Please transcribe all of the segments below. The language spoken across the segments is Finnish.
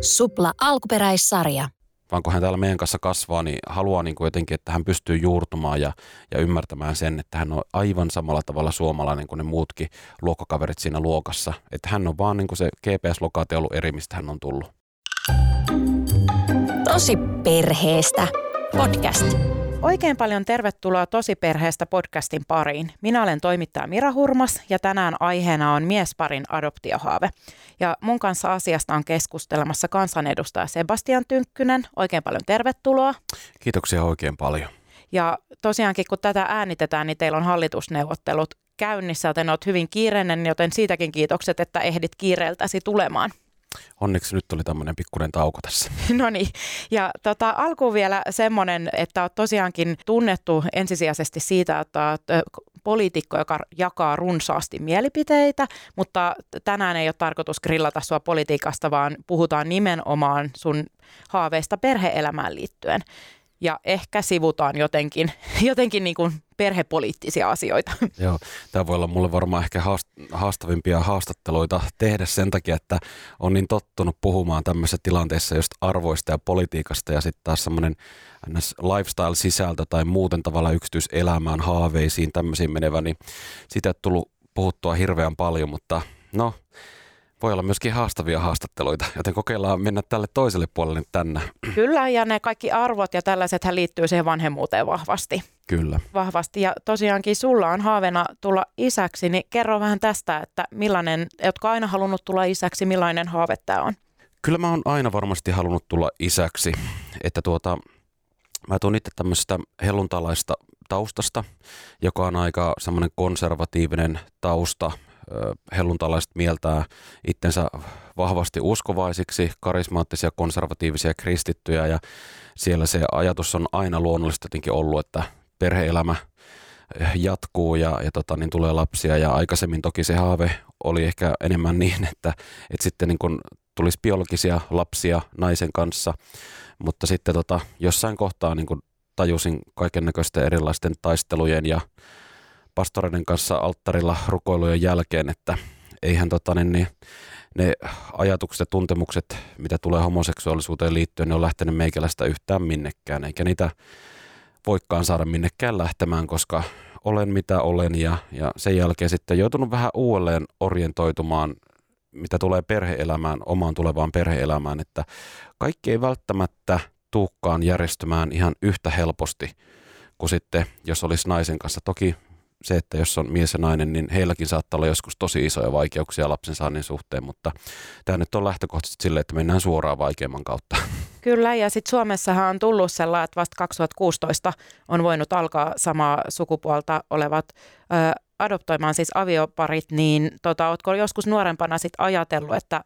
Supla alkuperäissarja. Vaan kun hän täällä meidän kanssa kasvaa, niin haluaa niin kuin jotenkin, että hän pystyy juurtumaan ja, ja ymmärtämään sen, että hän on aivan samalla tavalla suomalainen kuin ne muutkin luokkakaverit siinä luokassa. Että hän on vaan niin kuin se GPS-lokaatio ollut eri, mistä hän on tullut. Tosi perheestä. Podcast. Oikein paljon tervetuloa Tosiperheestä podcastin pariin. Minä olen toimittaja Mira Hurmas ja tänään aiheena on miesparin adoptiohaave. Ja mun kanssa asiasta on keskustelemassa kansanedustaja Sebastian Tynkkynen. Oikein paljon tervetuloa. Kiitoksia oikein paljon. Ja tosiaankin kun tätä äänitetään, niin teillä on hallitusneuvottelut käynnissä, joten olet hyvin kiireinen, joten siitäkin kiitokset, että ehdit kiireeltäsi tulemaan. Onneksi nyt oli tämmöinen pikkuinen tauko tässä. No niin, ja tota, alkuun vielä semmoinen, että olet tosiaankin tunnettu ensisijaisesti siitä, että olet poliitikko, joka jakaa runsaasti mielipiteitä, mutta tänään ei ole tarkoitus grillata sua politiikasta, vaan puhutaan nimenomaan sun haaveista perheelämään liittyen ja ehkä sivutaan jotenkin, jotenkin niin kuin perhepoliittisia asioita. Joo, tämä voi olla mulle varmaan ehkä haastavimpia haastatteluita tehdä sen takia, että on niin tottunut puhumaan tämmöisessä tilanteessa just arvoista ja politiikasta ja sitten taas semmoinen lifestyle-sisältö tai muuten tavalla yksityiselämään, haaveisiin, tämmöisiin menevä, niin sitä ei tullut puhuttua hirveän paljon, mutta no voi olla myöskin haastavia haastatteluita, joten kokeillaan mennä tälle toiselle puolelle tänne. Kyllä, ja ne kaikki arvot ja tällaiset liittyy siihen vanhemmuuteen vahvasti. Kyllä. Vahvasti, ja tosiaankin sulla on haaveena tulla isäksi, niin kerro vähän tästä, että millainen, jotka aina halunnut tulla isäksi, millainen haave tämä on? Kyllä mä oon aina varmasti halunnut tulla isäksi, että tuota, mä tuun itse tämmöisestä helluntalaista taustasta, joka on aika semmoinen konservatiivinen tausta, helluntalaiset mieltää itsensä vahvasti uskovaisiksi, karismaattisia, konservatiivisia kristittyjä ja siellä se ajatus on aina luonnollisesti jotenkin ollut, että perheelämä jatkuu ja, ja tota, niin tulee lapsia. Ja aikaisemmin toki se haave oli ehkä enemmän niin, että, että sitten niin kun tulisi biologisia lapsia naisen kanssa, mutta sitten tota, jossain kohtaa niin kun tajusin kaiken näköisten erilaisten taistelujen ja pastoreiden kanssa alttarilla rukoilujen jälkeen, että eihän tota, niin, niin, ne ajatukset ja tuntemukset, mitä tulee homoseksuaalisuuteen liittyen, ne on lähtenyt meikäläistä yhtään minnekään, eikä niitä voikaan saada minnekään lähtemään, koska olen mitä olen ja, ja sen jälkeen sitten joutunut vähän uudelleen orientoitumaan, mitä tulee perheelämään, omaan tulevaan perheelämään, että kaikki ei välttämättä tuukkaan järjestymään ihan yhtä helposti kuin sitten, jos olisi naisen kanssa. Toki se, että jos on mies ja nainen, niin heilläkin saattaa olla joskus tosi isoja vaikeuksia lapsen saannin suhteen, mutta tämä nyt on lähtökohtaisesti silleen, että mennään suoraan vaikeamman kautta. Kyllä, ja sitten Suomessahan on tullut sellainen, että vasta 2016 on voinut alkaa samaa sukupuolta olevat ö, adoptoimaan siis avioparit, niin tota, oletko joskus nuorempana sit ajatellut, että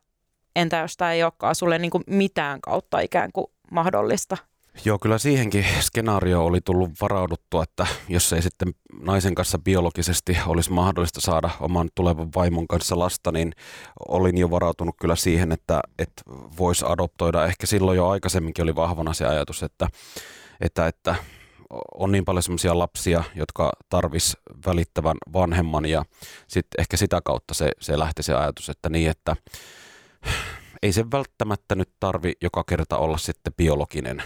entä jos tämä ei olekaan sulle niinku mitään kautta ikään kuin mahdollista? Joo, kyllä siihenkin skenaario oli tullut varauduttua, että jos ei sitten naisen kanssa biologisesti olisi mahdollista saada oman tulevan vaimon kanssa lasta, niin olin jo varautunut kyllä siihen, että, että voisi adoptoida. Ehkä silloin jo aikaisemminkin oli vahvana se ajatus, että, että, että on niin paljon sellaisia lapsia, jotka tarvis välittävän vanhemman ja sitten ehkä sitä kautta se, se lähti se ajatus, että niin, että ei se välttämättä nyt tarvi joka kerta olla sitten biologinen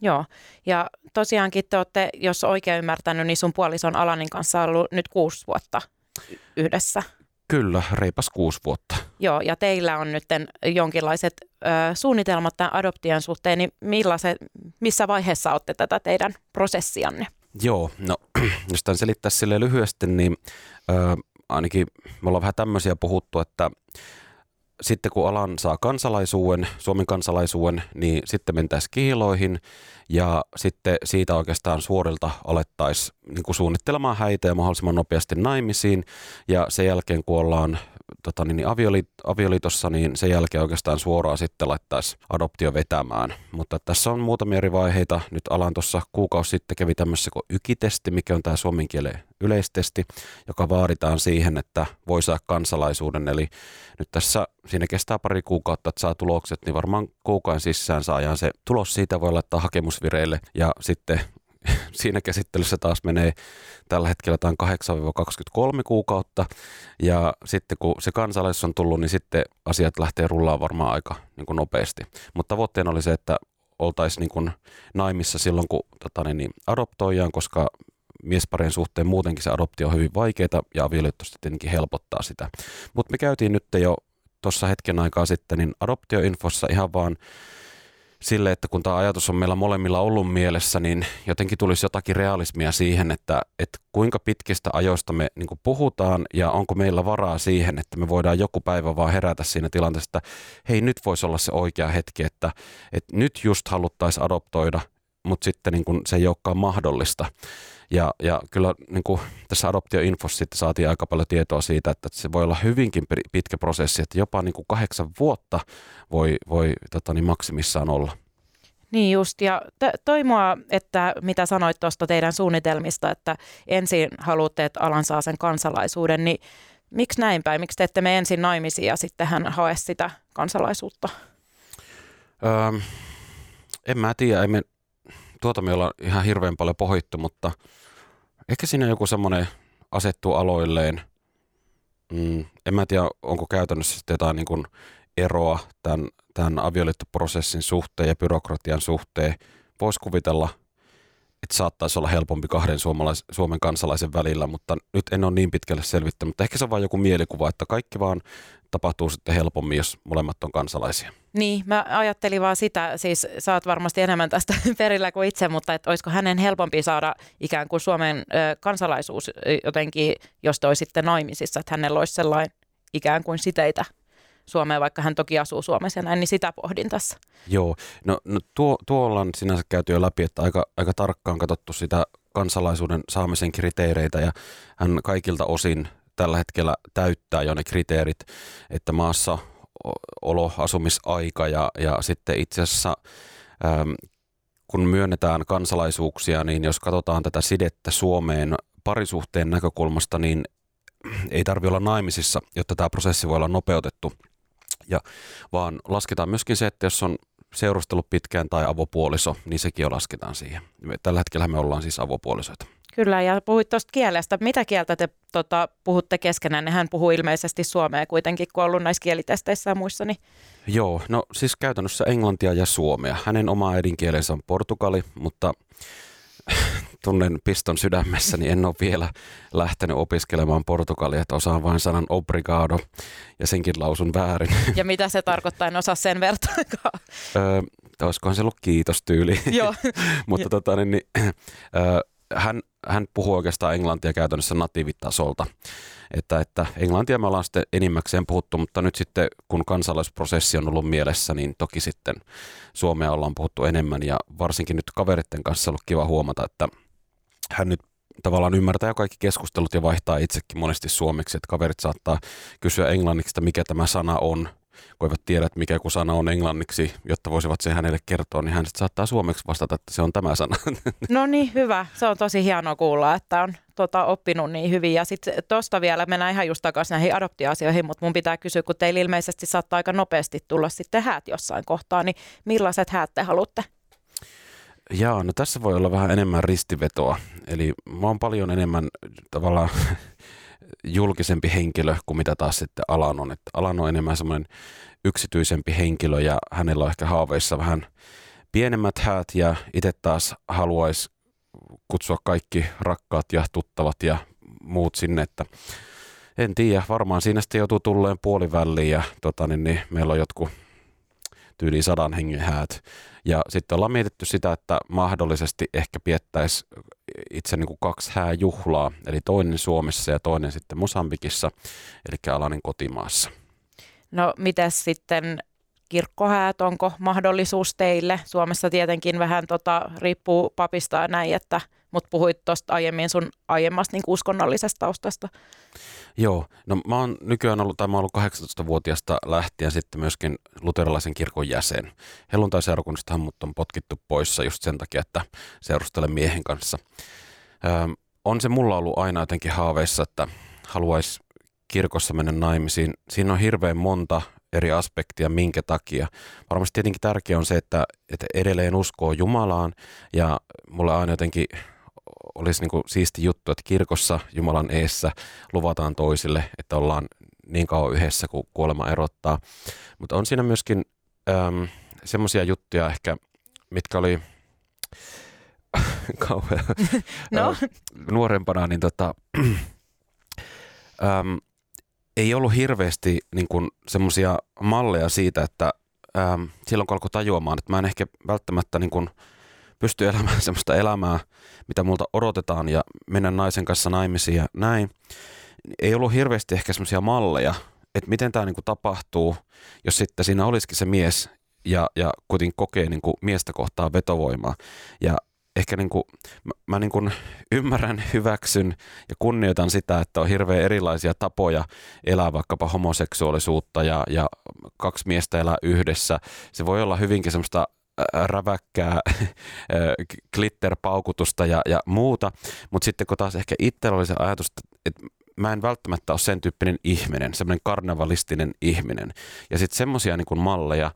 Joo, ja tosiaankin te olette, jos oikein ymmärtänyt, niin sun puolison Alanin kanssa ollut nyt kuusi vuotta yhdessä. Kyllä, reipas kuusi vuotta. Joo, ja teillä on nyt jonkinlaiset ö, suunnitelmat tämän adoption suhteen, niin millaiset, missä vaiheessa olette tätä teidän prosessianne? Joo, no jos tämän selittää sille lyhyesti, niin ö, ainakin me ollaan vähän tämmöisiä puhuttu, että sitten kun alan saa kansalaisuuden, Suomen kansalaisuuden, niin sitten mentäisiin kiiloihin ja sitten siitä oikeastaan suorilta alettaisiin niin suunnittelemaan häitä ja mahdollisimman nopeasti naimisiin. Ja sen jälkeen kun ollaan tota, niin, avioliit, avioliitossa, niin sen jälkeen oikeastaan suoraan sitten laittaisi adoptio vetämään. Mutta tässä on muutamia eri vaiheita. Nyt alan tuossa kuukausi sitten kävi tämmöisessä kuin ykitesti, mikä on tämä suomen kielen yleistesti, joka vaaditaan siihen, että voi saada kansalaisuuden. Eli nyt tässä siinä kestää pari kuukautta, että saa tulokset, niin varmaan kuukauden sisään saadaan se tulos siitä voi laittaa hakemusvireille ja sitten siinä käsittelyssä taas menee tällä hetkellä tämä 8-23 kuukautta. Ja sitten kun se kansalaisuus on tullut, niin sitten asiat lähtee rullaan varmaan aika niin kuin nopeasti. Mutta tavoitteena oli se, että oltaisiin niin kuin naimissa silloin, kun tota, niin, niin adoptoijaan, koska miesparien suhteen muutenkin se adoptio on hyvin vaikeaa ja avioliitto tietenkin helpottaa sitä. Mutta me käytiin nyt jo tuossa hetken aikaa sitten niin adoptioinfossa ihan vaan sille, että kun tämä ajatus on meillä molemmilla ollut mielessä, niin jotenkin tulisi jotakin realismia siihen, että, että kuinka pitkistä ajoista me niin puhutaan ja onko meillä varaa siihen, että me voidaan joku päivä vaan herätä siinä tilanteessa, että hei nyt voisi olla se oikea hetki, että, että nyt just haluttaisiin adoptoida, mutta sitten niin kuin se ei olekaan mahdollista. Ja, ja kyllä niin kuin tässä adoptioinfossa sitten saatiin aika paljon tietoa siitä, että se voi olla hyvinkin pitkä prosessi, että jopa niin kuin kahdeksan vuotta voi, voi tota niin, maksimissaan olla. Niin just, ja t- toi mua, että mitä sanoit tuosta teidän suunnitelmista, että ensin haluatte, että Alan saa sen kansalaisuuden, niin miksi näin päin? Miksi te ette me ensin naimisiin ja sitten hän hae sitä kansalaisuutta? Öö, en mä tiedä, ei me, tuota me ollaan ihan hirveän paljon pohittu, mutta – Ehkä siinä joku semmoinen asettuu aloilleen. Mm, en mä tiedä, onko käytännössä sitten jotain niin kuin eroa tämän, tämän avioliittoprosessin suhteen ja byrokratian suhteen. Voisi kuvitella, että saattaisi olla helpompi kahden suomalais- Suomen kansalaisen välillä, mutta nyt en ole niin pitkälle selvittänyt. Mutta ehkä se on vain joku mielikuva, että kaikki vaan tapahtuu sitten helpommin, jos molemmat on kansalaisia. Niin, mä ajattelin vaan sitä, siis saat varmasti enemmän tästä perillä kuin itse, mutta että olisiko hänen helpompi saada ikään kuin Suomen ö, kansalaisuus jotenkin, jos toi sitten naimisissa, että hänellä olisi sellainen ikään kuin siteitä Suomeen, vaikka hän toki asuu Suomessa ja näin, niin sitä pohdin tässä. Joo, no, no tuo, tuo ollaan sinänsä käyty jo läpi, että aika, aika tarkkaan katsottu sitä kansalaisuuden saamisen kriteereitä ja hän kaikilta osin tällä hetkellä täyttää jo ne kriteerit, että maassa olo, asumisaika ja, ja sitten itse asiassa äm, kun myönnetään kansalaisuuksia, niin jos katsotaan tätä sidettä Suomeen parisuhteen näkökulmasta, niin ei tarvi olla naimisissa, jotta tämä prosessi voi olla nopeutettu. Ja, vaan lasketaan myöskin se, että jos on seurustellut pitkään tai avopuoliso, niin sekin jo lasketaan siihen. Tällä hetkellä me ollaan siis avopuolisoita. Kyllä, ja puhuit tuosta kielestä. Mitä kieltä te tota, puhutte keskenään? Hän puhuu ilmeisesti suomea kuitenkin, kun on ollut näissä kielitesteissä ja muissa. Niin... Joo, no siis käytännössä englantia ja suomea. Hänen oma äidinkielensä on portugali, mutta tunnen piston sydämessä, niin en ole vielä lähtenyt opiskelemaan portugalia, että osaan vain sanan obrigado ja senkin lausun väärin. Ja mitä se tarkoittaa, en osaa sen vertaakaan. öö, olisikohan se ollut kiitostyyli. Joo. Mutta tota, niin, niin, öö, hän, hän puhuu oikeastaan englantia käytännössä natiivitasolta. Että, että englantia me ollaan sitten enimmäkseen puhuttu, mutta nyt sitten kun kansalaisprosessi on ollut mielessä, niin toki sitten suomea ollaan puhuttu enemmän ja varsinkin nyt kaveritten kanssa on ollut kiva huomata, että hän nyt tavallaan ymmärtää kaikki keskustelut ja vaihtaa itsekin monesti suomeksi, että kaverit saattaa kysyä englanniksi, että mikä tämä sana on, kun eivät tiedä, että mikä joku sana on englanniksi, jotta voisivat se hänelle kertoa, niin hän sitten saattaa suomeksi vastata, että se on tämä sana. No niin, hyvä. Se on tosi hienoa kuulla, että on tota, oppinut niin hyvin. Ja sitten tuosta vielä, mennään ihan just takaisin näihin adoptioasioihin, mutta mun pitää kysyä, kun teillä ilmeisesti saattaa aika nopeasti tulla sitten häät jossain kohtaa, niin millaiset häät te haluatte? Jaa, no tässä voi olla vähän enemmän ristivetoa. Eli mä oon paljon enemmän tavallaan julkisempi henkilö kuin mitä taas sitten Alan on. Että Alan on enemmän semmoinen yksityisempi henkilö ja hänellä on ehkä haaveissa vähän pienemmät häät ja itse taas haluaisi kutsua kaikki rakkaat ja tuttavat ja muut sinne, että en tiedä, varmaan siinä sitten joutuu tulleen puoliväliin ja tota, niin, niin, meillä on jotkut tyyli sadan hengen häät. Ja sitten ollaan mietitty sitä, että mahdollisesti ehkä piettäisi itse niin kuin kaksi hääjuhlaa, eli toinen Suomessa ja toinen sitten Mosambikissa, eli Alanin kotimaassa. No mitäs sitten kirkkohäät, onko mahdollisuus teille? Suomessa tietenkin vähän tota, riippuu papista näin, että, mutta puhuit tuosta aiemmin sun aiemmasta niin uskonnollisesta taustasta. Joo, no mä oon nykyään ollut, tai mä oon ollut 18-vuotiaasta lähtien sitten myöskin luterilaisen kirkon jäsen. Helluntai-seurakunnistahan mut on potkittu poissa just sen takia, että seurustelen miehen kanssa. Öö, on se mulla ollut aina jotenkin haaveissa, että haluaisi kirkossa mennä naimisiin. Siinä on hirveän monta eri aspektia, minkä takia. Varmasti tietenkin tärkeää on se, että, että edelleen uskoo Jumalaan ja mulle aina jotenkin olisi niin kuin siisti juttu, että kirkossa Jumalan eessä luvataan toisille, että ollaan niin kauan yhdessä, kuin kuolema erottaa. Mutta on siinä myöskin äm, semmoisia juttuja ehkä, mitkä oli kauhean No. nuorempana, niin tota, äm, ei ollut hirveästi niin semmoisia malleja siitä, että äm, silloin kun alkoi tajuamaan, että mä en ehkä välttämättä niin kuin pysty elämään semmoista elämää, mitä multa odotetaan ja mennä naisen kanssa naimisiin ja näin. Ei ollut hirveästi ehkä semmoisia malleja, että miten tämä niinku tapahtuu, jos sitten siinä olisikin se mies ja, ja kuitenkin kokee niinku miestä kohtaa vetovoimaa. Ja ehkä niinku, mä, mä niinku ymmärrän, hyväksyn ja kunnioitan sitä, että on hirveän erilaisia tapoja elää vaikkapa homoseksuaalisuutta ja, ja kaksi miestä elää yhdessä. Se voi olla hyvinkin semmoista räväkkää glitterpaukutusta ja, ja muuta, mutta sitten kun taas ehkä itsellä oli se ajatus, että mä en välttämättä ole sen tyyppinen ihminen, semmoinen karnevalistinen ihminen. Ja sitten semmoisia niin malleja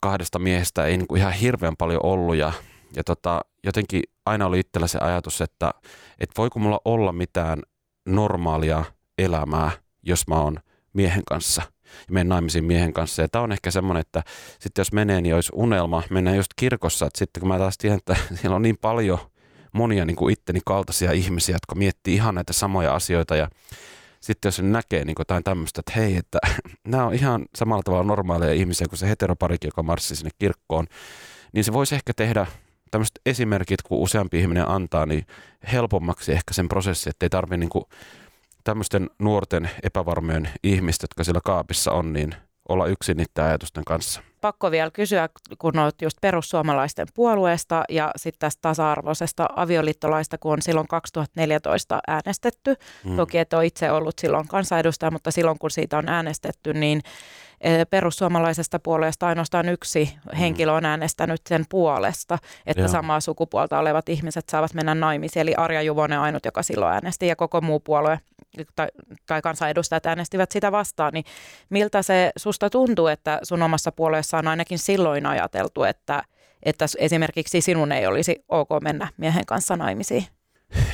kahdesta miehestä ei niin ihan hirveän paljon ollut ja, ja tota, jotenkin aina oli itsellä se ajatus, että, että voiko mulla olla mitään normaalia elämää, jos mä oon miehen kanssa – ja menen naimisiin miehen kanssa. Ja tämä on ehkä semmoinen, että sitten jos menee, niin olisi unelma mennä just kirkossa. Että sitten kun mä taas tiedän, että siellä on niin paljon monia niin kuin itteni kaltaisia ihmisiä, jotka miettii ihan näitä samoja asioita ja sitten jos näkee niin jotain tämmöistä, että hei, että nämä on ihan samalla tavalla normaaleja ihmisiä kuin se heteroparikin, joka marssi sinne kirkkoon, niin se voisi ehkä tehdä tämmöiset esimerkit, kun useampi ihminen antaa, niin helpommaksi ehkä sen prosessi, että ei tarvitse niin tämmöisten nuorten epävarmojen ihmisten, jotka siellä kaapissa on, niin olla yksin niiden ajatusten kanssa. Pakko vielä kysyä, kun olet just perussuomalaisten puolueesta ja sitten tästä tasa-arvoisesta avioliittolaista, kun on silloin 2014 äänestetty. Mm. Toki et ole itse ollut silloin kansanedustaja, mutta silloin kun siitä on äänestetty, niin Eh, perussuomalaisesta puolesta ainoastaan yksi henkilö on äänestänyt sen puolesta, että Joo. samaa sukupuolta olevat ihmiset saavat mennä naimisiin. Eli Arja Juvonen ainut, joka silloin äänesti ja koko muu puolue tai, tai kansanedustajat äänestivät sitä vastaan. Niin miltä se susta tuntuu, että sun omassa puolueessa on ainakin silloin ajateltu, että, että esimerkiksi sinun ei olisi ok mennä miehen kanssa naimisiin?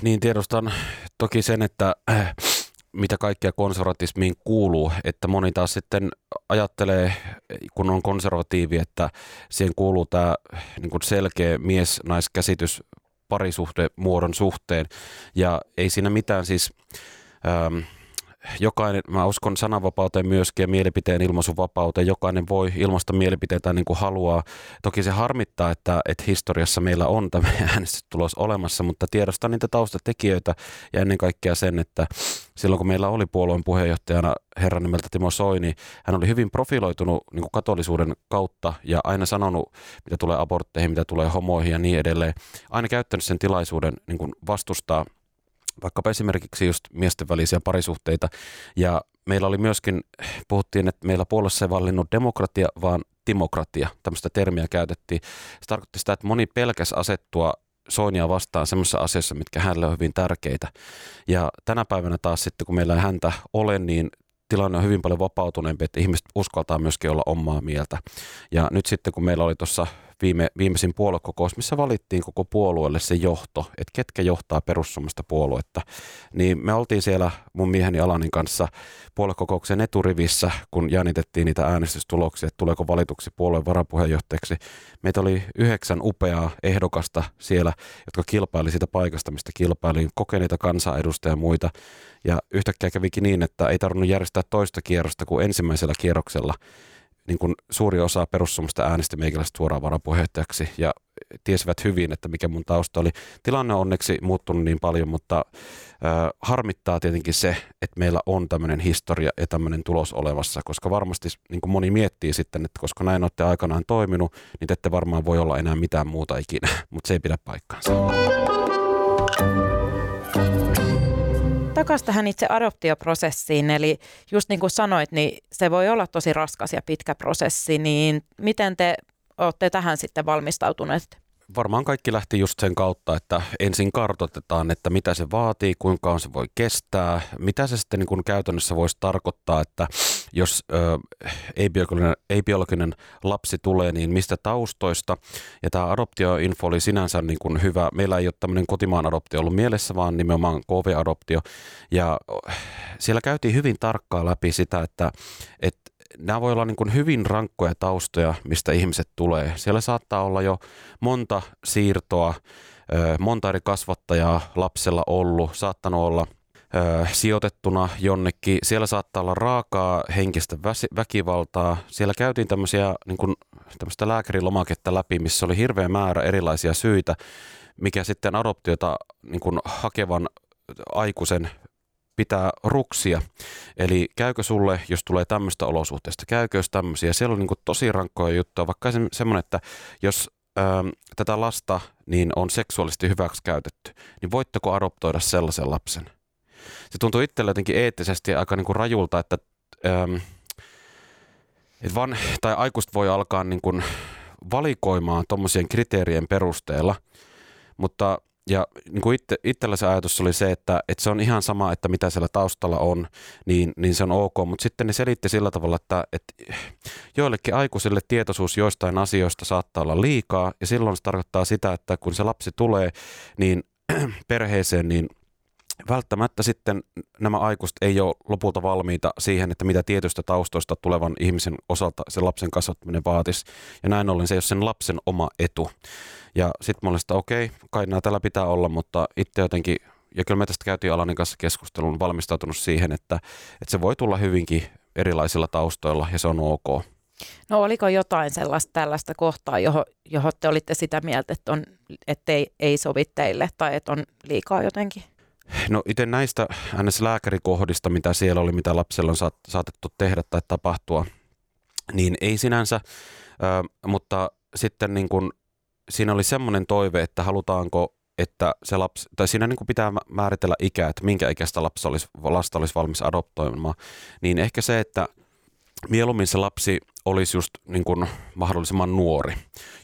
Niin tiedostan toki sen, että äh, mitä kaikkea konservatismiin kuuluu, että moni taas sitten ajattelee, kun on konservatiivi, että siihen kuuluu tämä niin selkeä mies-naiskäsitys parisuhdemuodon suhteen ja ei siinä mitään siis... Ähm, jokainen, mä uskon sananvapauteen myöskin ja mielipiteen ilmaisuvapauteen. Jokainen voi ilmaista mielipiteitä niin kuin haluaa. Toki se harmittaa, että, että historiassa meillä on tämä äänestystulos olemassa, mutta tiedostaa niitä taustatekijöitä ja ennen kaikkea sen, että silloin kun meillä oli puolueen puheenjohtajana herran nimeltä Timo Soini, hän oli hyvin profiloitunut niin kuin katolisuuden kautta ja aina sanonut, mitä tulee abortteihin, mitä tulee homoihin ja niin edelleen. Aina käyttänyt sen tilaisuuden niin kuin vastustaa vaikkapa esimerkiksi just miesten välisiä parisuhteita. Ja meillä oli myöskin, puhuttiin, että meillä puolessa ei vallinnut demokratia, vaan timokratia. Tämmöistä termiä käytettiin. Se tarkoitti sitä, että moni pelkäs asettua Soinia vastaan semmoisissa asioissa, mitkä hänelle on hyvin tärkeitä. Ja tänä päivänä taas sitten, kun meillä ei häntä ole, niin tilanne on hyvin paljon vapautuneempi, että ihmiset uskaltaa myöskin olla omaa mieltä. Ja nyt sitten, kun meillä oli tuossa viime, viimeisin puoluekokous, missä valittiin koko puolueelle se johto, että ketkä johtaa perussuomasta puoluetta. Niin me oltiin siellä mun mieheni Alanin kanssa puoluekokouksen eturivissä, kun jännitettiin niitä äänestystuloksia, että tuleeko valituksi puolueen varapuheenjohtajaksi. Meitä oli yhdeksän upeaa ehdokasta siellä, jotka kilpaili siitä paikasta, mistä kilpailin, kokeneita kansanedustajia ja muita. Ja yhtäkkiä kävikin niin, että ei tarvinnut järjestää toista kierrosta kuin ensimmäisellä kierroksella niin kuin suuri osa perussuomasta äänesti meikäläistä suoraan varapuheenjohtajaksi ja tiesivät hyvin, että mikä mun tausta oli. Tilanne on onneksi muuttunut niin paljon, mutta äh, harmittaa tietenkin se, että meillä on tämmöinen historia ja tämmöinen tulos olevassa, koska varmasti niin kuin moni miettii sitten, että koska näin olette aikanaan toiminut, niin te ette varmaan voi olla enää mitään muuta ikinä, mutta se ei pidä paikkaansa takaisin tähän itse adoptioprosessiin, eli just niin kuin sanoit, niin se voi olla tosi raskas ja pitkä prosessi, niin miten te olette tähän sitten valmistautuneet? Varmaan kaikki lähti just sen kautta, että ensin kartoitetaan, että mitä se vaatii, kuinka on se voi kestää, mitä se sitten niin kuin käytännössä voisi tarkoittaa, että jos ei-biologinen, ei-biologinen lapsi tulee, niin mistä taustoista. Ja tämä adoptioinfo oli sinänsä niin kuin hyvä. Meillä ei ole tämmöinen kotimaan adoptio ollut mielessä, vaan nimenomaan KV-adoptio. Ja siellä käytiin hyvin tarkkaa läpi sitä, että, että nämä voi olla niin kuin hyvin rankkoja taustoja, mistä ihmiset tulee. Siellä saattaa olla jo monta siirtoa, monta eri kasvattajaa lapsella ollut, saattanut olla sijoitettuna jonnekin. Siellä saattaa olla raakaa henkistä väkivaltaa. Siellä käytiin tämmöisiä, niin kuin, tämmöistä lääkärilomaketta läpi, missä oli hirveä määrä erilaisia syitä, mikä sitten adoptiota niin kuin hakevan aikuisen pitää ruksia. Eli käykö sulle, jos tulee tämmöistä olosuhteista, käykö jos tämmöisiä. Siellä on niin kuin tosi rankkoja juttuja, vaikka se, semmoinen, että jos tätä lasta niin on seksuaalisesti hyväksi käytetty, niin voitteko adoptoida sellaisen lapsen? Se tuntuu itselle jotenkin eettisesti aika niin kuin rajulta, että äm, et van, tai aikuiset voi alkaa niin kuin valikoimaan tuommoisien kriteerien perusteella, mutta ja niin kuin itse, itsellä se ajatus oli se, että, että se on ihan sama, että mitä siellä taustalla on, niin, niin se on ok. Mutta sitten ne selitti sillä tavalla, että, että joillekin aikuisille tietoisuus joistain asioista saattaa olla liikaa. Ja silloin se tarkoittaa sitä, että kun se lapsi tulee niin perheeseen, niin välttämättä sitten nämä aikuiset ei ole lopulta valmiita siihen, että mitä tietystä taustoista tulevan ihmisen osalta se lapsen kasvattaminen vaatisi. Ja näin ollen se ei ole sen lapsen oma etu. Ja sitten mä olin sitä, okei, kai nämä tällä pitää olla, mutta itse jotenkin, ja kyllä me tästä käytiin Alanin kanssa keskustelun, valmistautunut siihen, että, että se voi tulla hyvinkin erilaisilla taustoilla ja se on ok. No oliko jotain sellaista tällaista kohtaa, johon, johon te olitte sitä mieltä, että, on, että ei, ei sovi teille tai että on liikaa jotenkin? No itse näistä ns. lääkärikohdista, mitä siellä oli, mitä lapsella on saatettu tehdä tai tapahtua, niin ei sinänsä, mutta sitten niin kuin siinä oli semmoinen toive, että halutaanko, että se lapsi, tai siinä niin pitää määritellä ikä, että minkä ikäistä lapsi olisi, lasta olisi valmis adoptoimaan, niin ehkä se, että mieluummin se lapsi olisi just niin kuin mahdollisimman nuori.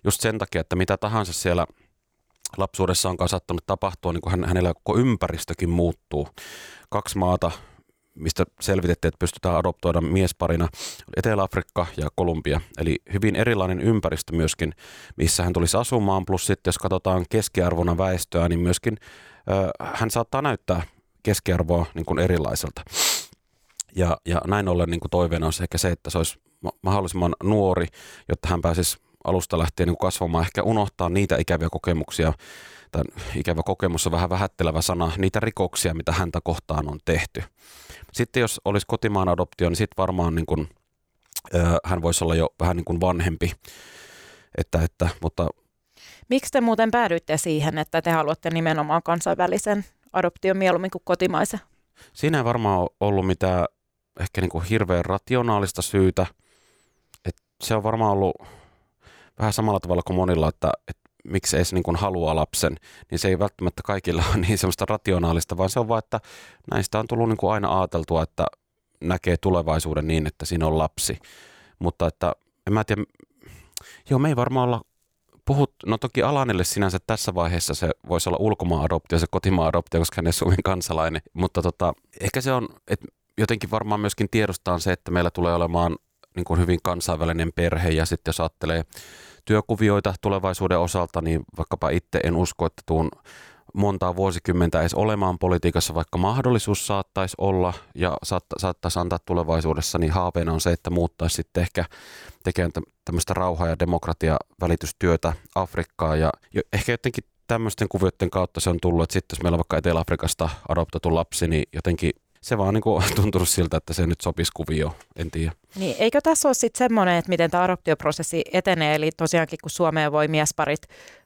Just sen takia, että mitä tahansa siellä lapsuudessa on kasattanut tapahtua, niin kuin hänellä koko ympäristökin muuttuu. Kaksi maata mistä selvitettiin, että pystytään adoptoida miesparina, Etelä-Afrikka ja Kolumbia. Eli hyvin erilainen ympäristö myöskin, missä hän tulisi asumaan, plus sitten jos katsotaan keskiarvona väestöä, niin myöskin ö, hän saattaa näyttää keskiarvoa niin kuin erilaiselta. Ja, ja näin ollen niin kuin toiveena on ehkä se, että se olisi mahdollisimman nuori, jotta hän pääsisi alusta lähtien niin kasvamaan, ehkä unohtaa niitä ikäviä kokemuksia, tai ikävä kokemus on vähän vähättelevä sana, niitä rikoksia, mitä häntä kohtaan on tehty. Sitten jos olisi kotimaan adoptio, niin sitten varmaan niin kuin, hän voisi olla jo vähän niin kuin vanhempi. Että, että, mutta... Miksi te muuten päädyitte siihen, että te haluatte nimenomaan kansainvälisen adoption mieluummin kuin kotimaisen? Siinä ei varmaan ollut mitään ehkä niin kuin hirveän rationaalista syytä. Et se on varmaan ollut vähän samalla tavalla kuin monilla, että, että miksi edes niin kuin haluaa lapsen, niin se ei välttämättä kaikilla ole niin semmoista rationaalista, vaan se on vaan, että näistä on tullut niin kuin aina ajateltua, että näkee tulevaisuuden niin, että siinä on lapsi. Mutta että en mä tiedä, joo me ei varmaan olla puhut, no toki Alanille sinänsä tässä vaiheessa se voisi olla ulkomaan adoptio, se kotimaan adoptio, koska hän ei Suomen kansalainen, mutta tota, ehkä se on, että jotenkin varmaan myöskin tiedostaa se, että meillä tulee olemaan niin kuin hyvin kansainvälinen perhe ja sitten jos ajattelee työkuvioita tulevaisuuden osalta, niin vaikkapa itse en usko, että tuun montaa vuosikymmentä edes olemaan politiikassa, vaikka mahdollisuus saattaisi olla ja saatta, saattaisi antaa tulevaisuudessa, niin haaveena on se, että muuttaisi sitten ehkä tekemään tämmöistä rauhaa ja demokratia välitystyötä Afrikkaan. Ja ehkä jotenkin tämmöisten kuvioiden kautta se on tullut, että sitten jos meillä on vaikka Etelä-Afrikasta adoptoitu lapsi, niin jotenkin se vaan niin kuin tuntunut siltä, että se nyt sopisi kuvio, en tiedä. Niin, eikö tässä ole sitten semmoinen, että miten tämä adoptioprosessi etenee, eli tosiaankin kun Suomeen voi miesparit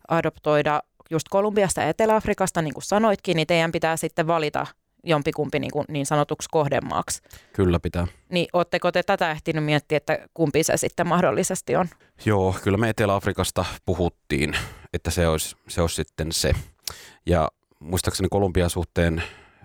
adoptoida just Kolumbiasta ja Etelä-Afrikasta, niin kuin sanoitkin, niin teidän pitää sitten valita jompikumpi niin, kuin niin sanotuksi kohdemaaksi. Kyllä pitää. Niin ootteko te tätä ehtinyt miettiä, että kumpi se sitten mahdollisesti on? Joo, kyllä me Etelä-Afrikasta puhuttiin, että se olisi, se olisi sitten se. Ja muistaakseni Kolumbian suhteen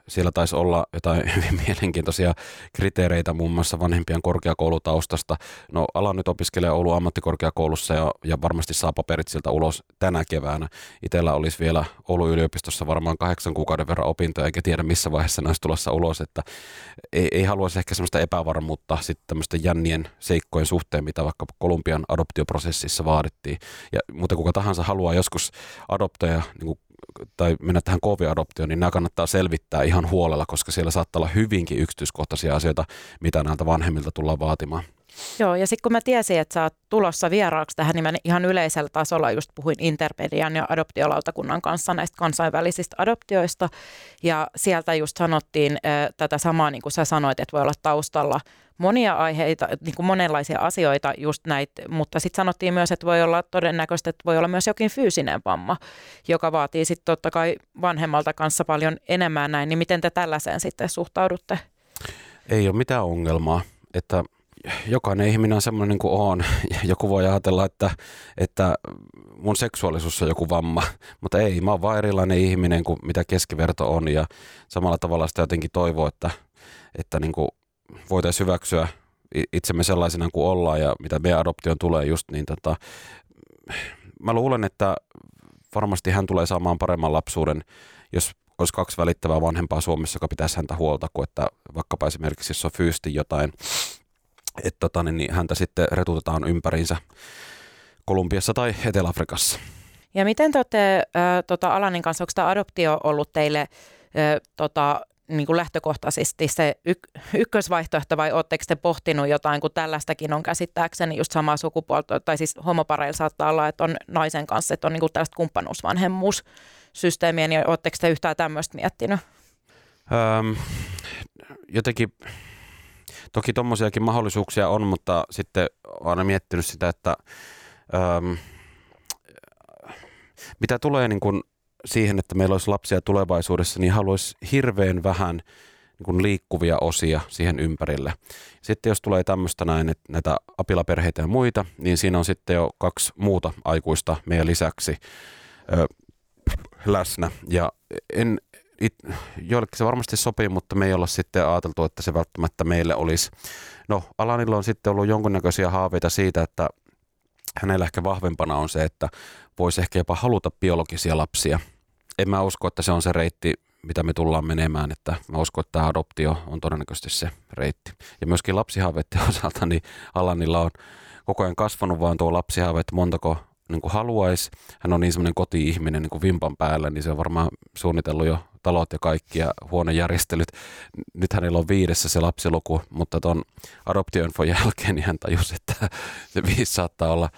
siellä taisi olla jotain hyvin mielenkiintoisia kriteereitä muun muassa vanhempien korkeakoulutaustasta. No ala nyt opiskelee Oulun ammattikorkeakoulussa ja, ja varmasti saa paperit sieltä ulos tänä keväänä. Itellä olisi vielä Oulun yliopistossa varmaan kahdeksan kuukauden verran opintoja, eikä tiedä missä vaiheessa olisi tulossa ulos, että ei, ei haluaisi ehkä sellaista epävarmuutta sitten tämmöisten jännien seikkojen suhteen, mitä vaikka Kolumbian adoptioprosessissa vaadittiin. Ja, mutta kuka tahansa haluaa joskus adoptoja niin tai mennä tähän COVID-adoptioon, niin nämä kannattaa selvittää ihan huolella, koska siellä saattaa olla hyvinkin yksityiskohtaisia asioita, mitä näiltä vanhemmilta tullaan vaatimaan. Joo, ja sitten kun mä tiesin, että sä oot tulossa vieraaksi tähän, niin mä ihan yleisellä tasolla just puhuin Intermedian ja adoptiolautakunnan kanssa näistä kansainvälisistä adoptioista. Ja sieltä just sanottiin äh, tätä samaa, niin kuin sä sanoit, että voi olla taustalla monia aiheita, niin kuin monenlaisia asioita just näitä, mutta sitten sanottiin myös, että voi olla todennäköistä, että voi olla myös jokin fyysinen vamma, joka vaatii sitten totta kai vanhemmalta kanssa paljon enemmän näin, niin miten te tällaiseen sitten suhtaudutte? Ei ole mitään ongelmaa, että jokainen ihminen on semmoinen niin kuin on. Joku voi ajatella, että, että mun seksuaalisuus on joku vamma, mutta ei, mä oon vaan erilainen ihminen kuin mitä keskiverto on. Ja samalla tavalla sitä jotenkin toivoo, että, että niin kuin voitaisiin hyväksyä itsemme sellaisena kuin ollaan. Ja mitä meidän adoption tulee just niin tota, mä luulen, että varmasti hän tulee saamaan paremman lapsuuden, jos olisi kaksi välittävää vanhempaa Suomessa, joka pitäisi häntä huolta, kuin että vaikkapa esimerkiksi jos on fyysti jotain, että tota, niin, niin häntä sitten retutetaan ympäriinsä Kolumbiassa tai Etelä-Afrikassa. Ja miten te olette äh, tota Alanin kanssa, onko tämä adoptio ollut teille äh, tota, niin kuin lähtökohtaisesti se yk- ykkösvaihtoehto vai oletteko te pohtinut jotain, kun tällaistakin on käsittääkseni just samaa sukupuolta, tai siis homopareilla saattaa olla, että on naisen kanssa, että on niin kuin tällaista kumppanuusvanhemmuussysteemiä, niin oletteko te yhtään tämmöistä miettinyt? Öm, jotenkin, toki tuommoisiakin mahdollisuuksia on, mutta sitten olen aina miettinyt sitä, että öm, mitä tulee niin kuin siihen, että meillä olisi lapsia tulevaisuudessa, niin haluaisi hirveän vähän niin kuin liikkuvia osia siihen ympärille. Sitten jos tulee tämmöistä näin, että näitä apilaperheitä ja muita, niin siinä on sitten jo kaksi muuta aikuista meidän lisäksi ö, läsnä. Ja en, it, joillekin se varmasti sopii, mutta me ei olla sitten ajateltu, että se välttämättä meille olisi. No, Alanilla on sitten ollut jonkunnäköisiä haaveita siitä, että hänellä ehkä vahvempana on se, että voisi ehkä jopa haluta biologisia lapsia. En mä usko, että se on se reitti, mitä me tullaan menemään, että mä uskon, että tämä adoptio on todennäköisesti se reitti. Ja myöskin lapsihaaveiden osalta, niin Alanilla on koko ajan kasvanut vaan tuo lapsihaave, että montako niin kuin haluaisi. Hän on niin semmoinen koti-ihminen niin kuin vimpan päällä, niin se on varmaan suunnitellut jo talot ja kaikki ja huonejärjestelyt. Nyt hänellä on viidessä se lapsiluku, mutta tuon adoptioinfon jälkeen niin hän tajusi, että se viisi saattaa olla,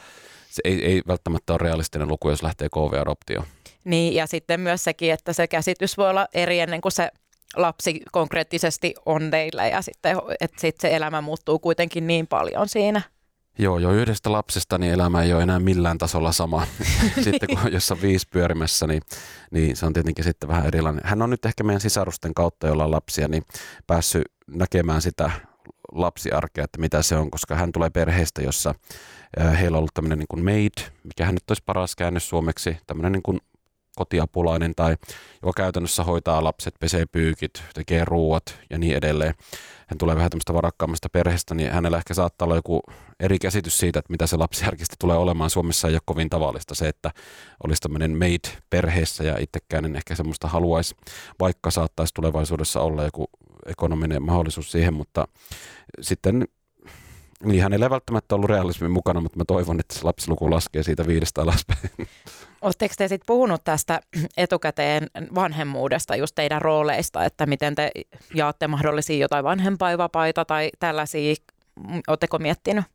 se ei, ei välttämättä ole realistinen luku, jos lähtee KV-adoptioon. Niin, ja sitten myös sekin, että se käsitys voi olla eri ennen kuin se lapsi konkreettisesti on teillä ja sitten, että sitten se elämä muuttuu kuitenkin niin paljon siinä. Joo, jo yhdestä lapsesta niin elämä ei ole enää millään tasolla sama. sitten kun jos on viisi pyörimässä, niin, niin se on tietenkin sitten vähän erilainen. Hän on nyt ehkä meidän sisarusten kautta, jolla on lapsia, niin päässyt näkemään sitä lapsiarkea, että mitä se on, koska hän tulee perheestä, jossa heillä on ollut tämmöinen niin kuin maid, mikä hän nyt olisi paras käännös suomeksi, tämmöinen niin kuin kotiapulainen tai joka käytännössä hoitaa lapset, pesee pyykit, tekee ruuat ja niin edelleen. Hän tulee vähän tämmöistä varakkaammasta perheestä, niin hänellä ehkä saattaa olla joku eri käsitys siitä, että mitä se lapsiarkisti tulee olemaan. Suomessa ei ole kovin tavallista se, että olisi tämmöinen maid perheessä ja itsekään en ehkä semmoista haluaisi, vaikka saattaisi tulevaisuudessa olla joku ekonominen mahdollisuus siihen, mutta sitten niin hänellä ei välttämättä ollut realismin mukana, mutta mä toivon, että se lapsiluku laskee siitä viidestä alaspäin. Oletteko te sitten puhunut tästä etukäteen vanhemmuudesta, just teidän rooleista, että miten te jaatte mahdollisia jotain vanhempainvapaita tai tällaisia, oletteko miettinyt?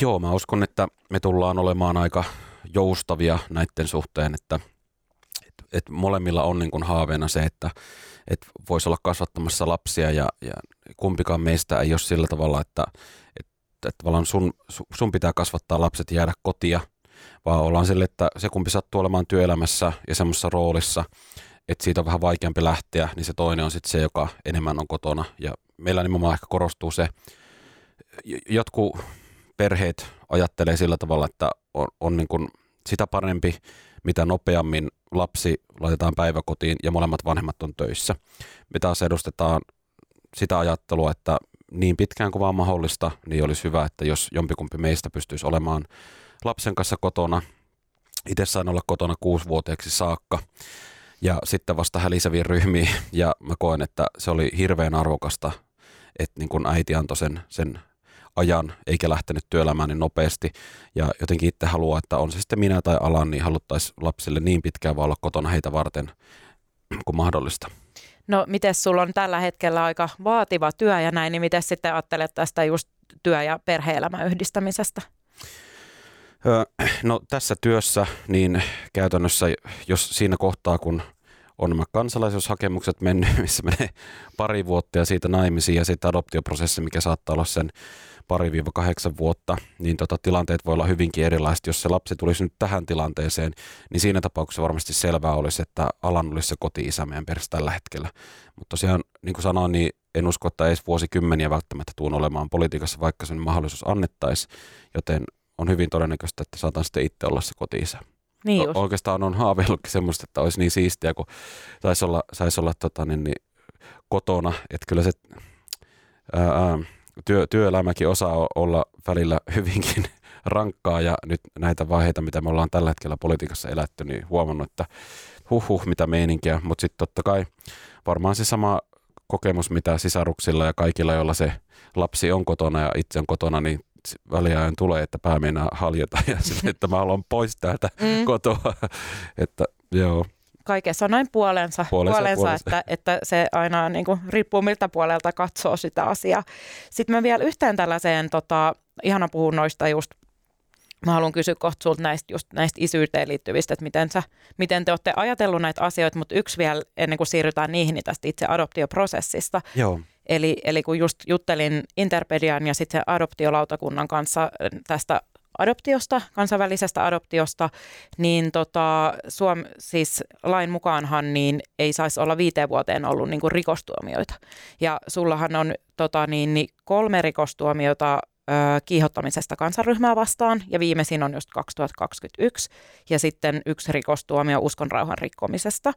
Joo, mä uskon, että me tullaan olemaan aika joustavia näiden suhteen, että, että, että molemmilla on niin kuin haaveena se, että, että voisi olla kasvattamassa lapsia ja, ja kumpikaan meistä ei ole sillä tavalla, että, että, että sun, sun pitää kasvattaa lapset ja jäädä kotia – vaan ollaan sille, että se kumpi sattuu olemaan työelämässä ja semmoisessa roolissa, että siitä on vähän vaikeampi lähteä, niin se toinen on sitten se, joka enemmän on kotona. Ja meillä nimenomaan ehkä korostuu se, jotkut perheet ajattelee sillä tavalla, että on, on niin kuin sitä parempi mitä nopeammin lapsi laitetaan päiväkotiin ja molemmat vanhemmat on töissä. Me taas edustetaan sitä ajattelua, että niin pitkään kuin vaan mahdollista, niin olisi hyvä, että jos jompikumpi meistä pystyisi olemaan lapsen kanssa kotona. Itse sain olla kotona kuusivuoteeksi saakka ja sitten vasta häliseviin ryhmiin ja mä koen, että se oli hirveän arvokasta, että niin kun äiti antoi sen, sen ajan eikä lähtenyt työelämään niin nopeasti. Ja jotenkin itse haluaa, että on se sitten minä tai Alan, niin haluttaisiin lapsille niin pitkään vaan olla kotona heitä varten kuin mahdollista. No miten sulla on tällä hetkellä aika vaativa työ ja näin, niin miten sitten ajattelet tästä just työ- ja perhe-elämän yhdistämisestä? No tässä työssä niin käytännössä, jos siinä kohtaa kun on nämä kansalaisuushakemukset mennyt, missä menee pari vuotta ja siitä naimisiin ja sitten adoptioprosessi, mikä saattaa olla sen pari-kahdeksan vuotta, niin tota, tilanteet voi olla hyvinkin erilaiset. Jos se lapsi tulisi nyt tähän tilanteeseen, niin siinä tapauksessa varmasti selvää olisi, että Alan olisi se koti-isä meidän perheessä tällä hetkellä. Mutta tosiaan, niin kuin sanoin, niin en usko, että edes vuosikymmeniä välttämättä tuun olemaan politiikassa, vaikka sen mahdollisuus annettaisiin, joten on hyvin todennäköistä, että saatan sitten itse olla se koti-isä. Niin just. Oikeastaan on haaveillutkin semmoista, että olisi niin siistiä, kun saisi olla, sais olla tota, niin, niin, kotona, että kyllä se ää, ää, työ, työelämäkin osaa olla välillä hyvinkin rankkaa ja nyt näitä vaiheita, mitä me ollaan tällä hetkellä politiikassa elätty, niin huomannut, että huh huh, mitä meininkiä, mutta sitten totta kai varmaan se sama kokemus, mitä sisaruksilla ja kaikilla, joilla se lapsi on kotona ja itse on kotona, niin väliajan tulee, että pää meinaa haljeta ja sille, että mä haluan pois täältä mm. kotoa. että joo. Kaikessa on noin puolensa, puolensa, puolensa, puolensa. Että, että se aina niin kuin, riippuu miltä puolelta katsoo sitä asiaa. Sitten mä vielä yhteen tällaiseen, tota, ihana puhun noista just Mä haluan kysyä kohta sulta näistä, just näistä isyyteen liittyvistä, että miten, sä, miten te olette ajatellut näitä asioita, mutta yksi vielä ennen kuin siirrytään niihin, niin tästä itse adoptioprosessista. Joo. Eli, eli kun just juttelin Interpedian ja sitten adoptiolautakunnan kanssa tästä adoptiosta, kansainvälisestä adoptiosta, niin tota, Suom, siis lain mukaanhan niin ei saisi olla viiteen vuoteen ollut niin kuin rikostuomioita. Ja sullahan on tota, niin, niin kolme rikostuomiota ö, kiihottamisesta kansanryhmää vastaan, ja viimeisin on just 2021, ja sitten yksi rikostuomio uskonrauhan rikkomisesta.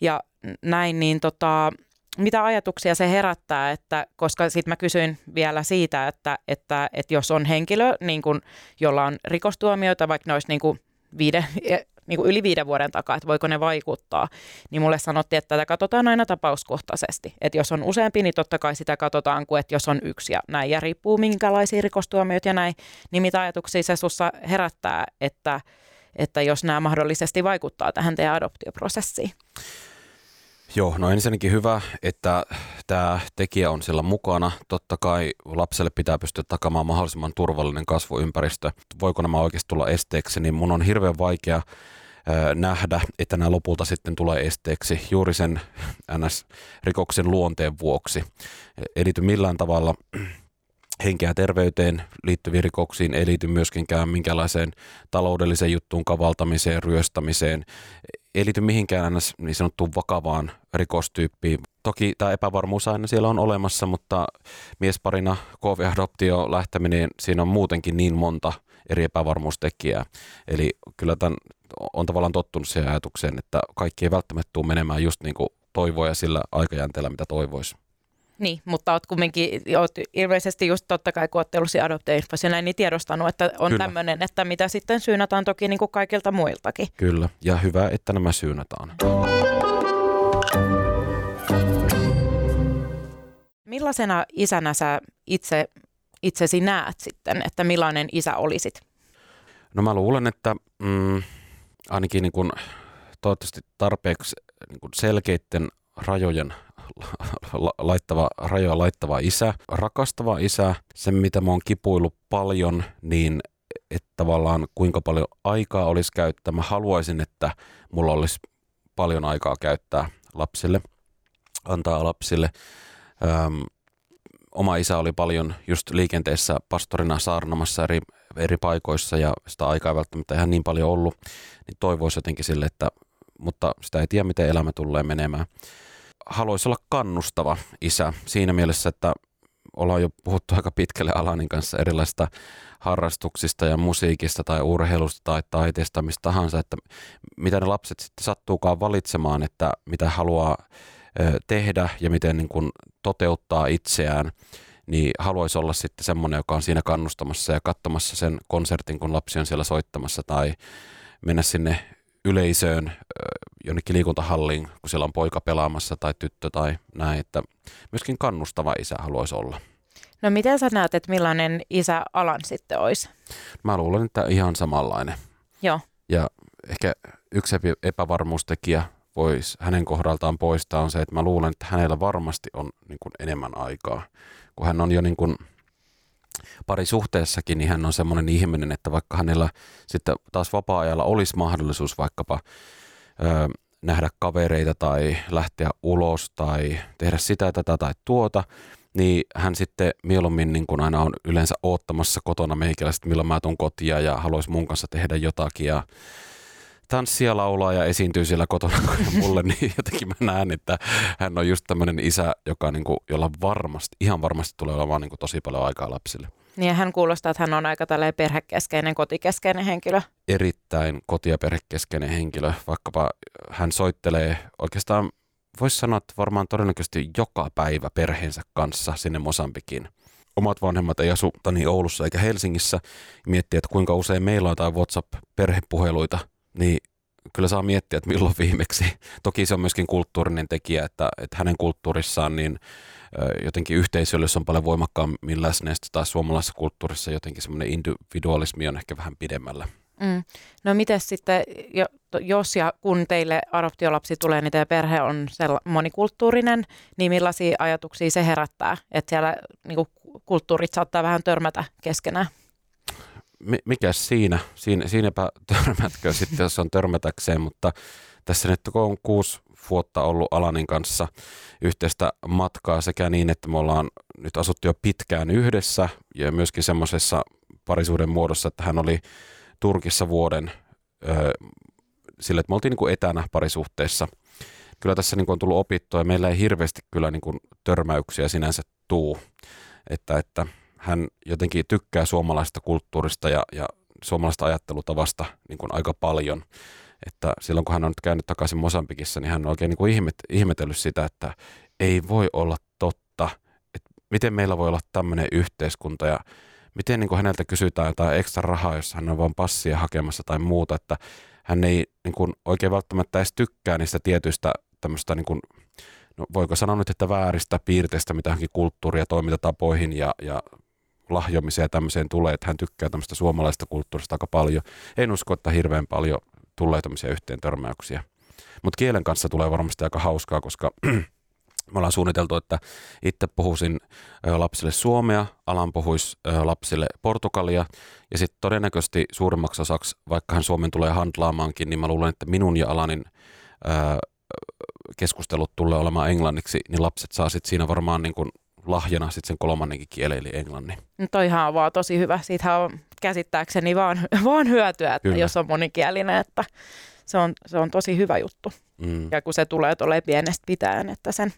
Ja näin, niin tota, mitä ajatuksia se herättää, että, koska sitten mä kysyin vielä siitä, että, että, että jos on henkilö, niin kun, jolla on rikostuomioita, vaikka ne olisi niin kuin viiden, niin kuin yli viiden vuoden takaa, että voiko ne vaikuttaa, niin mulle sanottiin, että tätä katsotaan aina tapauskohtaisesti. Että jos on useampi, niin totta kai sitä katsotaan kuin, että jos on yksi ja näin, ja riippuu minkälaisia rikostuomioita ja näin, niin mitä ajatuksia se sussa herättää, että, että jos nämä mahdollisesti vaikuttaa tähän teidän adoptioprosessiin? Joo, no ensinnäkin hyvä, että tämä tekijä on siellä mukana. Totta kai lapselle pitää pystyä takamaan mahdollisimman turvallinen kasvuympäristö. Voiko nämä oikeasti tulla esteeksi, niin mun on hirveän vaikea nähdä, että nämä lopulta sitten tulee esteeksi juuri sen NS-rikoksen luonteen vuoksi. Liity millään tavalla henkeä terveyteen liittyviin rikoksiin, ei liity myöskään minkälaiseen taloudelliseen juttuun, kavaltamiseen, ryöstämiseen, ei liity mihinkään niin sanottuun vakavaan rikostyyppiin. Toki tämä epävarmuus aina siellä on olemassa, mutta miesparina KV-adoptio lähteminen, siinä on muutenkin niin monta eri epävarmuustekijää. Eli kyllä tämän on tavallaan tottunut siihen ajatukseen, että kaikki ei välttämättä tule menemään just niin kuin toivoja sillä aikajänteellä, mitä toivoisi. Niin, mutta oot kumminkin, oot ilmeisesti just totta kai, kun oot ollut adoptioinfossa näin, niin tiedostanut, että on tämmöinen, että mitä sitten syynätään toki niin kuin kaikilta muiltakin. Kyllä, ja hyvä, että nämä syynätään. Millaisena isänä sä itse, itsesi näet sitten, että millainen isä olisit? No mä luulen, että mm, ainakin niin kuin, toivottavasti tarpeeksi niin kuin selkeiden rajojen laittava, rajoja laittava isä, rakastava isä. Se, mitä mä oon kipuillut paljon, niin että tavallaan kuinka paljon aikaa olisi käyttää. Mä haluaisin, että mulla olisi paljon aikaa käyttää lapsille, antaa lapsille. Öm, oma isä oli paljon just liikenteessä pastorina saarnamassa eri, eri paikoissa ja sitä aikaa ei välttämättä ihan niin paljon ollut, niin toivoisi jotenkin sille, että mutta sitä ei tiedä, miten elämä tulee menemään haluaisi olla kannustava isä siinä mielessä, että ollaan jo puhuttu aika pitkälle Alanin kanssa erilaisista harrastuksista ja musiikista tai urheilusta tai taiteesta, mistä tahansa, että mitä ne lapset sitten sattuukaan valitsemaan, että mitä haluaa tehdä ja miten niin kuin toteuttaa itseään, niin haluaisi olla sitten semmoinen, joka on siinä kannustamassa ja katsomassa sen konsertin, kun lapsi on siellä soittamassa tai mennä sinne yleisöön jonnekin liikuntahalliin, kun siellä on poika pelaamassa tai tyttö tai näin, että myöskin kannustava isä haluaisi olla. No miten sä näet, että millainen isä Alan sitten olisi? Mä luulen, että ihan samanlainen. Joo. Ja ehkä yksi epävarmuustekijä voisi hänen kohdaltaan poistaa on se, että mä luulen, että hänellä varmasti on niin kuin enemmän aikaa. Kun hän on jo niin kuin parisuhteessakin, niin hän on semmoinen ihminen, että vaikka hänellä sitten taas vapaa-ajalla olisi mahdollisuus vaikkapa ö, nähdä kavereita tai lähteä ulos tai tehdä sitä, tätä tai tuota, niin hän sitten mieluummin niin kuin aina on yleensä oottamassa kotona meikäläiset, milloin mä tuun kotia ja haluaisi mun kanssa tehdä jotakin ja tanssia, laulaa ja esiintyy siellä kotona mulle, niin jotenkin mä näen, että hän on just tämmöinen isä, joka niin kuin, jolla varmasti, ihan varmasti tulee olemaan niin kuin tosi paljon aikaa lapsille. Niin ja hän kuulostaa, että hän on aika tällainen perhekeskeinen, kotikeskeinen henkilö. Erittäin koti- ja perhekeskeinen henkilö, vaikkapa hän soittelee oikeastaan, voisi sanoa, että varmaan todennäköisesti joka päivä perheensä kanssa sinne Mosambikiin. Omat vanhemmat ei asu tani Oulussa eikä Helsingissä. Miettii, että kuinka usein meillä on jotain WhatsApp-perhepuheluita, niin kyllä saa miettiä, että milloin viimeksi. Toki se on myöskin kulttuurinen tekijä, että, että hänen kulttuurissaan niin jotenkin yhteisöllisyys on paljon voimakkaammin läsnä, ja taas suomalaisessa kulttuurissa jotenkin semmoinen individualismi on ehkä vähän pidemmällä. Mm. No miten sitten, jos ja kun teille adoptiolapsi tulee, niin teidän perhe on monikulttuurinen, niin millaisia ajatuksia se herättää? Että siellä niin kulttuurit saattaa vähän törmätä keskenään. Mikä siinä? siinä? Siinäpä törmätkö sitten, jos on törmätäkseen, mutta tässä nyt kun on kuusi vuotta ollut Alanin kanssa yhteistä matkaa sekä niin, että me ollaan nyt asuttu jo pitkään yhdessä ja myöskin semmoisessa parisuuden muodossa, että hän oli Turkissa vuoden ö, sille, että me oltiin niin kuin etänä parisuhteessa. Kyllä tässä niin kuin on tullut opittua ja meillä ei hirveästi kyllä niin kuin törmäyksiä sinänsä tuu, että, että hän jotenkin tykkää suomalaisesta kulttuurista ja, ja suomalaista ajattelutavasta niin kuin aika paljon. Että silloin kun hän on nyt käynyt takaisin Mosambikissa, niin hän on oikein niin kuin ihmet, ihmetellyt sitä, että ei voi olla totta, että miten meillä voi olla tämmöinen yhteiskunta ja miten niin kuin häneltä kysytään jotain ekstra rahaa, jos hän on vain passia hakemassa tai muuta, että hän ei niin kuin oikein välttämättä edes tykkää niistä tietyistä tämmöistä niin kuin, no voiko sanoa nyt, että vääristä piirteistä, mitä hänkin kulttuuria, toimintatapoihin ja, ja lahjomiseen ja tämmöiseen tulee, että hän tykkää tämmöistä suomalaista kulttuurista aika paljon. En usko, että hirveän paljon tulee tämmöisiä yhteen törmäyksiä. Mutta kielen kanssa tulee varmasti aika hauskaa, koska me ollaan suunniteltu, että itse puhuisin lapsille suomea, Alan puhuisi lapsille portugalia ja sitten todennäköisesti suurimmaksi osaksi, vaikka hän Suomen tulee handlaamaankin, niin mä luulen, että minun ja Alanin keskustelut tulee olemaan englanniksi, niin lapset saa sitten siinä varmaan niin kuin lahjana sitten sen kolmannenkin kielen, eli englannin. No toihan on vaan tosi hyvä. Siitähän on käsittääkseni vaan, vaan hyötyä, että jos on monikielinen, että se on, se on tosi hyvä juttu. Mm. Ja kun se tulee tuolle pienestä pitäen, että sen,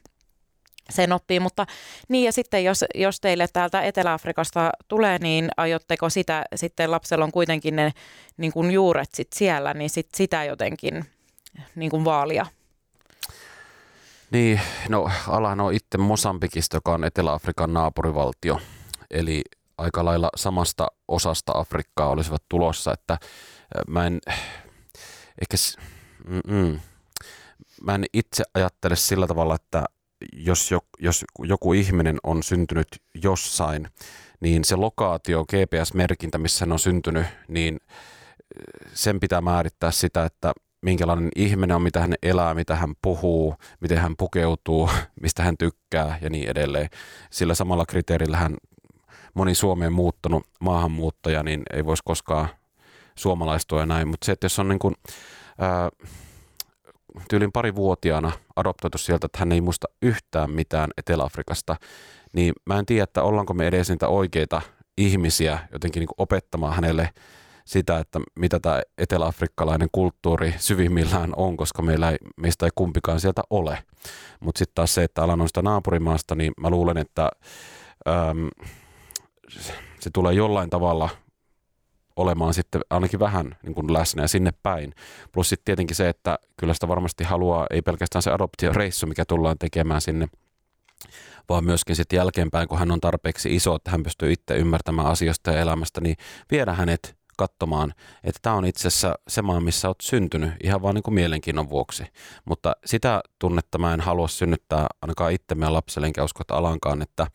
sen oppii. Mutta niin ja sitten jos, jos teille täältä Etelä-Afrikasta tulee, niin aiotteko sitä, sitten lapsella on kuitenkin ne niin kuin juuret sit siellä, niin sit sitä jotenkin niin kuin vaalia niin, no Alan on itse Mosambikista, joka on Etelä-Afrikan naapurivaltio. Eli aika lailla samasta osasta Afrikkaa olisivat tulossa, että mä en ehkä, mm, mä en itse ajattele sillä tavalla, että jos, jo, jos joku ihminen on syntynyt jossain, niin se lokaatio, GPS-merkintä, missä hän on syntynyt, niin sen pitää määrittää sitä, että minkälainen ihminen on, mitä hän elää, mitä hän puhuu, miten hän pukeutuu, mistä hän tykkää ja niin edelleen. Sillä samalla kriteerillä hän moni Suomeen muuttanut maahanmuuttaja, niin ei voisi koskaan suomalaistua ja näin. Mutta se, että jos on niin kuin, ää, tyylin pari vuotiaana adoptoitu sieltä, että hän ei muista yhtään mitään Etelä-Afrikasta, niin mä en tiedä, että ollaanko me edes niitä oikeita ihmisiä jotenkin niin opettamaan hänelle – sitä, että mitä tämä eteläafrikkalainen kulttuuri syvimmillään on, koska meillä ei, meistä ei kumpikaan sieltä ole. Mutta sitten taas se, että alan on sitä naapurimaasta, niin mä luulen, että äm, se tulee jollain tavalla olemaan sitten ainakin vähän niin kuin läsnä ja sinne päin. Plus sitten tietenkin se, että kyllä sitä varmasti haluaa, ei pelkästään se adoptioreissu, mikä tullaan tekemään sinne, vaan myöskin sitten jälkeenpäin, kun hän on tarpeeksi iso, että hän pystyy itse ymmärtämään asioista ja elämästä, niin viedä hänet katsomaan, että tämä on itse asiassa se maa, missä olet syntynyt, ihan vaan niin kuin mielenkiinnon vuoksi. Mutta sitä tunnetta mä en halua synnyttää ainakaan itse meidän lapselle, enkä usko, että Alankaan, että,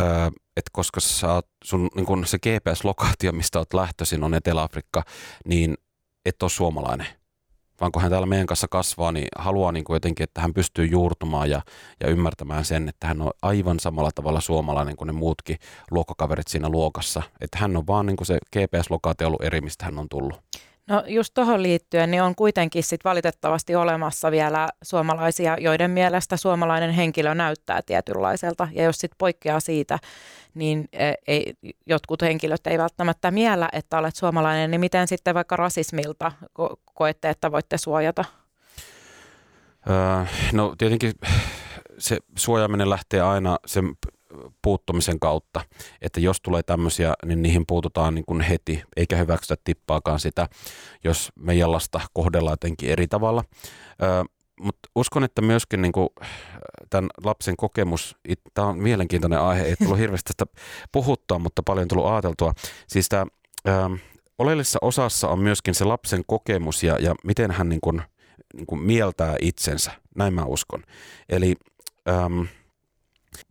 öö, että koska sä oot, sun, niin kun se GPS-lokaatio, mistä olet lähtöisin, on Etelä-Afrikka, niin et ole suomalainen vaan kun hän täällä meidän kanssa kasvaa, niin haluaa niin kuin jotenkin, että hän pystyy juurtumaan ja, ja ymmärtämään sen, että hän on aivan samalla tavalla suomalainen kuin ne muutkin luokkakaverit siinä luokassa. Että hän on vaan niin kuin se GPS-lokaatio ollut eri, mistä hän on tullut. No just tuohon liittyen, niin on kuitenkin sit valitettavasti olemassa vielä suomalaisia, joiden mielestä suomalainen henkilö näyttää tietynlaiselta. Ja jos sitten poikkeaa siitä, niin e, ei, jotkut henkilöt ei välttämättä miellä, että olet suomalainen, niin miten sitten vaikka rasismilta ko- koette, että voitte suojata? Öö, no tietenkin se suojaaminen lähtee aina sen puuttumisen kautta, että jos tulee tämmöisiä, niin niihin puututaan niin kuin heti, eikä hyväksytä tippaakaan sitä, jos meidän lasta kohdellaan jotenkin eri tavalla. Öö, mutta uskon, että myöskin niin kuin, tämän lapsen kokemus, tämä on mielenkiintoinen aihe, ei tullut hirveästi tästä puhuttua, mutta paljon tullut ajateltua. Siis tämä ähm, oleellisessa osassa on myöskin se lapsen kokemus ja, ja miten hän niin kuin, niin kuin mieltää itsensä, näin mä uskon. Eli ähm,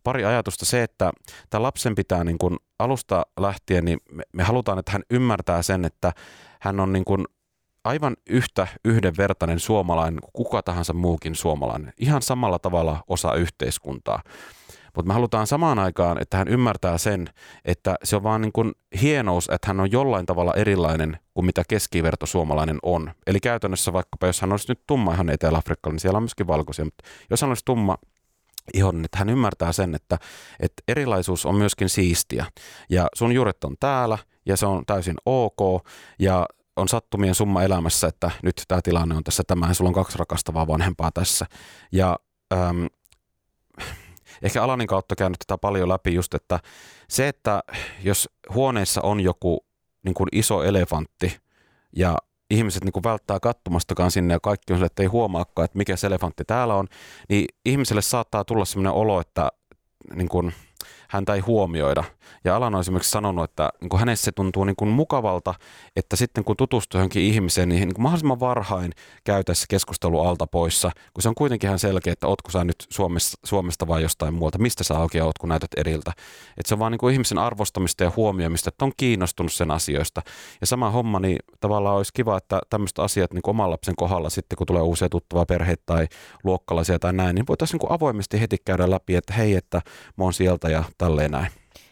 pari ajatusta se, että tämä lapsen pitää niin kuin alusta lähtien, niin me, me halutaan, että hän ymmärtää sen, että hän on niin kuin aivan yhtä yhdenvertainen suomalainen kuin kuka tahansa muukin suomalainen. Ihan samalla tavalla osa yhteiskuntaa. Mutta me halutaan samaan aikaan, että hän ymmärtää sen, että se on vaan niin kuin hienous, että hän on jollain tavalla erilainen kuin mitä keskiverto suomalainen on. Eli käytännössä vaikkapa, jos hän olisi nyt tumma ihan Etelä-Afrikkalla, niin siellä on myöskin valkoisia, mutta jos hän olisi tumma ihon, niin että hän ymmärtää sen, että, että erilaisuus on myöskin siistiä. Ja sun juuret on täällä ja se on täysin ok ja on sattumien summa elämässä, että nyt tämä tilanne on tässä tämä ja sulla on kaksi rakastavaa vanhempaa tässä. Ja äm, ehkä Alanin kautta käynyt tätä paljon läpi just, että se, että jos huoneessa on joku niin kuin iso elefantti ja ihmiset niin kuin välttää kattomastakaan sinne ja kaikki on sille, että ei huomaakaan, että mikä se elefantti täällä on, niin ihmiselle saattaa tulla sellainen olo, että niin kuin – häntä ei huomioida. Ja Alan on esimerkiksi sanonut, että niin kuin hänessä se tuntuu niin kuin mukavalta, että sitten kun tutustuu johonkin ihmiseen, niin, niin kuin mahdollisimman varhain käytäessä keskustelu alta poissa, kun se on kuitenkin ihan selkeä, että ootko sä nyt Suomesta, Suomesta vai jostain muualta, mistä sä oikein oot, kun näytät eriltä. Että se on vaan niin kuin ihmisen arvostamista ja huomioimista, että on kiinnostunut sen asioista. Ja sama homma, niin tavallaan olisi kiva, että tämmöiset asiat niin oman lapsen kohdalla sitten, kun tulee uusia tuttavia perheitä tai luokkalaisia tai näin, niin voitaisiin niin avoimesti heti käydä läpi, että hei, että mä oon sieltä ja tälleen näin.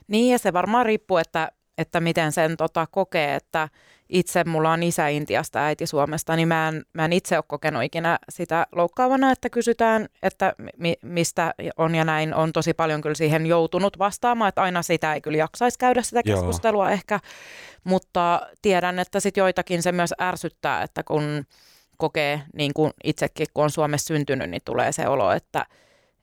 Niin ja se varmaan riippuu, että, että miten sen tota, kokee, että itse mulla on isä Intiasta äiti Suomesta, niin mä en, mä en itse ole kokenut ikinä sitä loukkaavana, että kysytään, että mi, mistä on ja näin. On tosi paljon kyllä siihen joutunut vastaamaan, että aina sitä ei kyllä jaksaisi käydä sitä keskustelua Joo. ehkä, mutta tiedän, että sit joitakin se myös ärsyttää, että kun kokee niin kuin itsekin, kun on Suomessa syntynyt, niin tulee se olo, että –